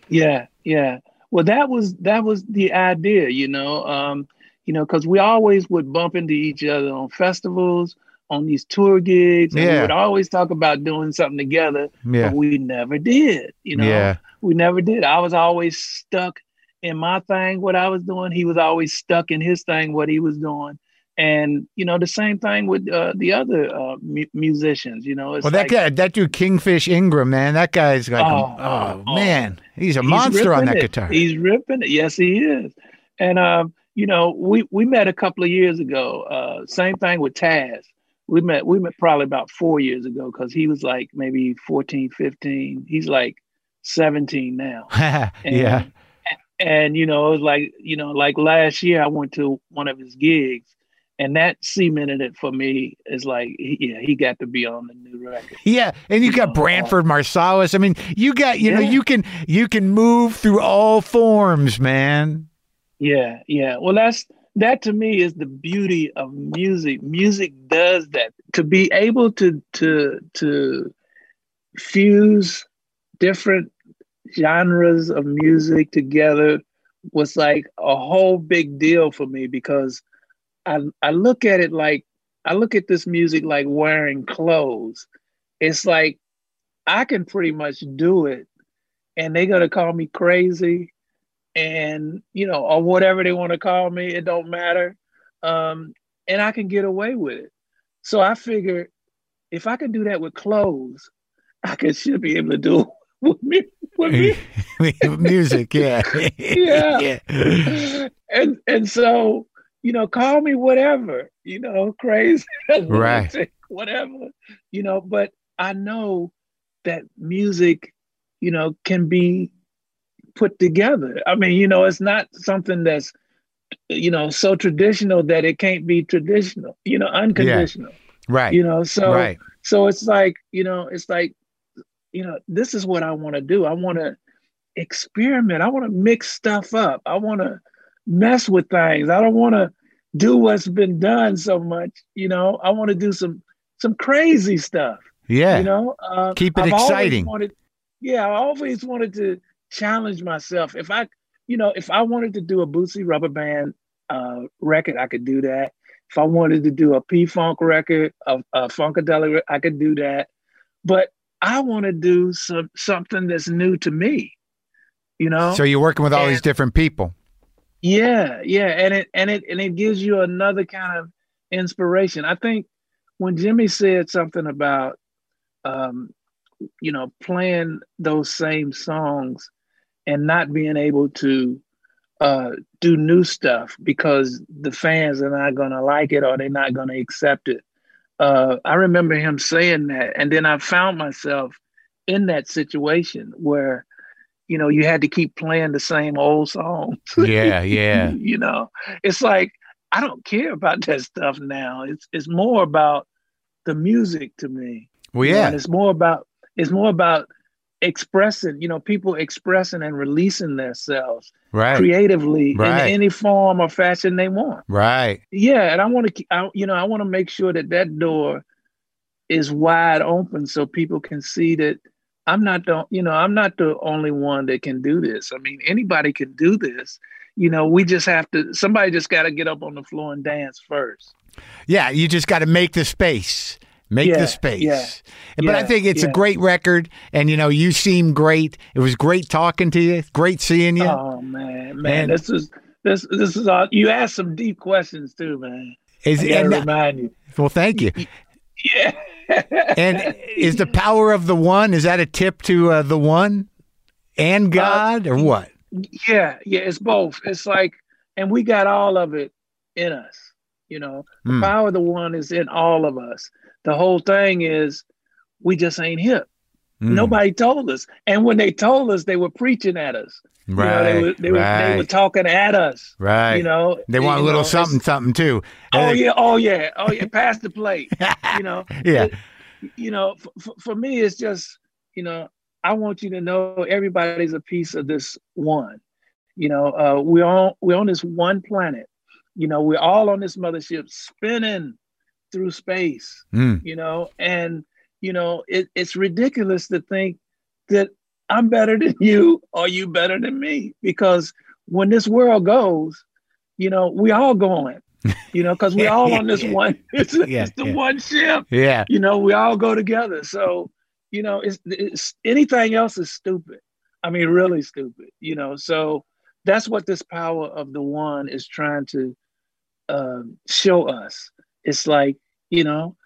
Yeah, yeah. Well, that was that was the idea, you know. Um, you know, because we always would bump into each other on festivals, on these tour gigs, and Yeah. we would always talk about doing something together, Yeah. but we never did. You know, Yeah. we never did. I was always stuck in my thing, what I was doing. He was always stuck in his thing, what he was doing. And you know the same thing with uh, the other uh, mu- musicians. You know, Well, that like, guy, that dude, Kingfish Ingram, man, that guy's like, Oh, oh, oh, man, he's a He's monster on that it. guitar. He's ripping it. Yes, he is. And um, you know, we we met a couple of years ago. Uh, same thing with Taz. We met we met probably about four years ago because he was like maybe 14, 15. He's like 17 now. And, yeah, And you know, it was like, you know, like last year I went to one of his gigs and that cemented it for me. Is like, he- yeah, he got to be on the new record. yeah, and you got Branford Marsalis. I mean, you got, you know, you can, you can move through all forms, man. Yeah, yeah. Well, that's that to me is the beauty of music. Music does that. To be able to to to fuse different genres of music together was like a whole big deal for me because I I look at it like I look at this music like wearing clothes. It's like I can pretty much do it and they're gonna call me crazy and you know, or whatever they want to call me, it don't matter. Um, and I can get away with it. So I figure if I can do that with clothes, I could should be able to do it with me with me. music, yeah. yeah. yeah. And and so, you know, call me whatever, you know, crazy, right. whatever, you know, but I know that music, you know, can be put together. I mean, you know, it's not something that's, you know, so traditional that it can't be traditional, you know, unconditional. Yeah. Right. You know, so right. so it's like, you know, it's like, you know, this is what I want to do. I want to experiment. I want to mix stuff up. I want to mess with things. I don't want to do what's been done so much. You know, I want to do some some crazy stuff. Yeah. You know, uh, keep it I've exciting. Wanted, yeah, I always wanted to challenge myself. If I, you know, if I wanted to do a Bootsy Rubber Band uh, record, I could do that. If I wanted to do a P Funk record, a, a Funkadelic, I could do that. But I want to do some something that's new to me. You know. So you're working with all and, these different people. Yeah, yeah, and it and it and it gives you another kind of inspiration. I think when Jimmy said something about, um, you know, playing those same songs and not being able to uh, do new stuff because the fans are not going to like it or they're not going to accept it. Uh, I remember him saying that, and then I found myself in that situation where, you know, you had to keep playing the same old songs. Yeah, yeah. you know, it's like I don't care about that stuff now. It's it's more about the music to me. Well, yeah, it's more about it's more about expressing, you know, people expressing and releasing themselves right. creatively right. in any form or fashion they want. Right. Yeah, and I want to, I, you know, I want to make sure that that door is wide open so people can see that I'm not the, you know, I'm not the only one that can do this. I mean, anybody can do this. You know, we just have to. Somebody just got to get up on the floor and dance first. Yeah, you just got to make the space. Make yeah, the space. Yeah, but yeah, I think it's a great record, and you know you seem great. It was great talking to you. Great seeing you. Oh man, man, and, this is this this is all. You asked some deep questions too, man. Is I and, remind you. Well, thank you. Yeah. and is the power of the one? Is that a tip to uh, the one and uh, God, uh, or what? Yeah, yeah, it's both. It's like, and we got all of it in us. You know, the mm. power of the one is in all of us the whole thing is we just ain't hip. Mm. Nobody told us. And when they told us, they were preaching at us. Right. You know, they, were, they, right. were, they were talking at us. Right. You know, they want a little know, something, something too. Oh, yeah. Oh, yeah. Oh, yeah. Pass the plate. you know, yeah. It, you know, for, for me, it's just, you know, I want you to know everybody's a piece of this one. You know, uh, we're on we're on this one planet. You know, we're all on this mothership spinning through space, mm. you know, and you know, it, it's ridiculous to think that I'm better than you or you better than me because when this world goes, you know, we all going, you know, because we all on this one, it's, yeah, it's the yeah. one ship. Yeah. You know, we all go together. So, you know, it's, it's anything else is stupid. I mean, really stupid, you know. So that's what this power of the one is trying to um, show us. It's like, you know,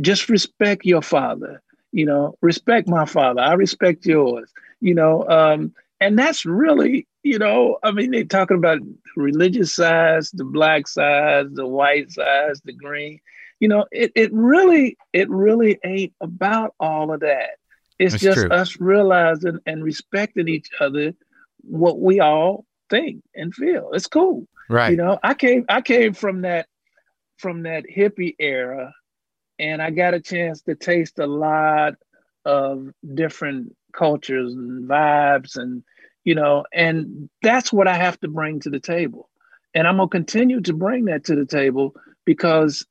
just respect your father, you know, respect my father. I respect yours, you know. Um, and that's really, you know, I mean, they're talking about religious sides, the black sides, the white sides, the green. You know, it, it really, it really ain't about all of that. It's That's just true. us realizing and respecting each other, what we all think and feel. It's cool. Right. You know, I came I came from that from that hippie era, and I got a chance to taste a lot of different cultures and vibes, and you know, and that's what I have to bring to the table. And I'm gonna continue to bring that to the table because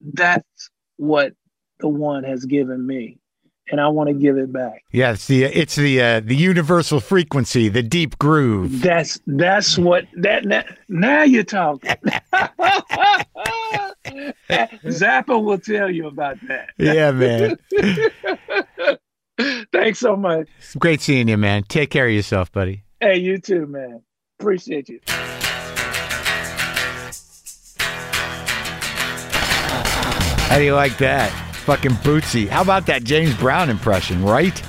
that's what the one has given me. And I want to give it back. Yeah, it's the it's the uh, the universal frequency, the deep groove. That's that's what that now, now you're talking. Zappa will tell you about that. Yeah, man. Thanks so much. It's great seeing you, man. Take care of yourself, buddy. Hey, you too, man. Appreciate you. How do you like that? Fucking Bootsy. How about that James Brown impression, right?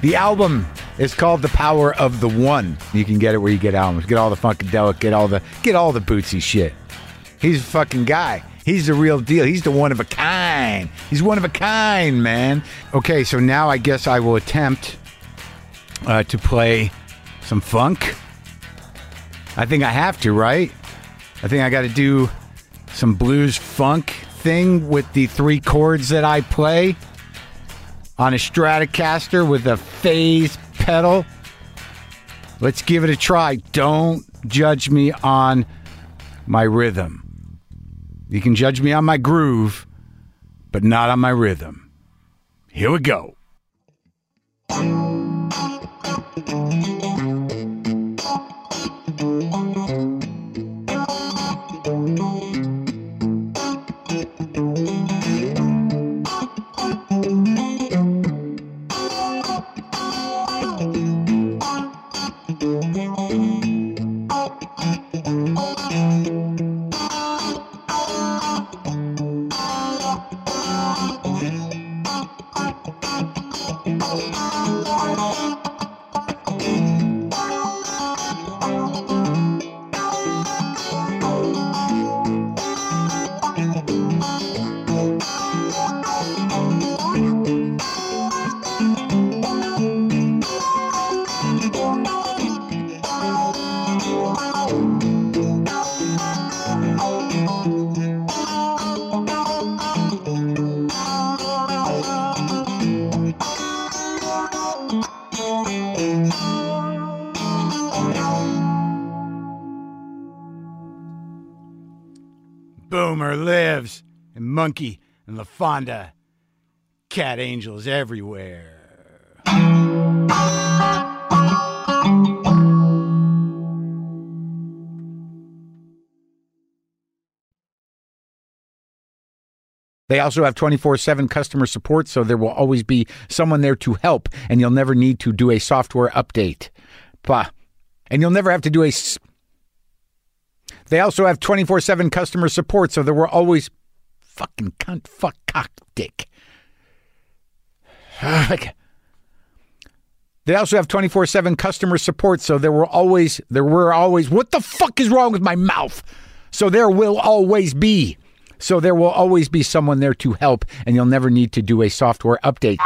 The album is called The Power of the One. You can get it where you get albums. Get all the Funkadelic, get all the get all the Bootsy shit. He's a fucking guy. He's the real deal. He's the one of a kind. He's one of a kind, man. Okay, so now I guess I will attempt uh, to play some funk. I think I have to, right? I think I got to do some blues funk thing with the three chords that I play on a Stratocaster with a phase pedal. Let's give it a try. Don't judge me on my rhythm. You can judge me on my groove, but not on my rhythm. Here we go. Monkey and the Fonda. Cat angels everywhere. They also have 24 7 customer support, so there will always be someone there to help, and you'll never need to do a software update. Bah. And you'll never have to do a. They also have 24 7 customer support, so there will always. Fucking cunt, fuck, cock, dick. They also have 24 7 customer support, so there will always, there were always, what the fuck is wrong with my mouth? So there will always be. So there will always be someone there to help, and you'll never need to do a software update.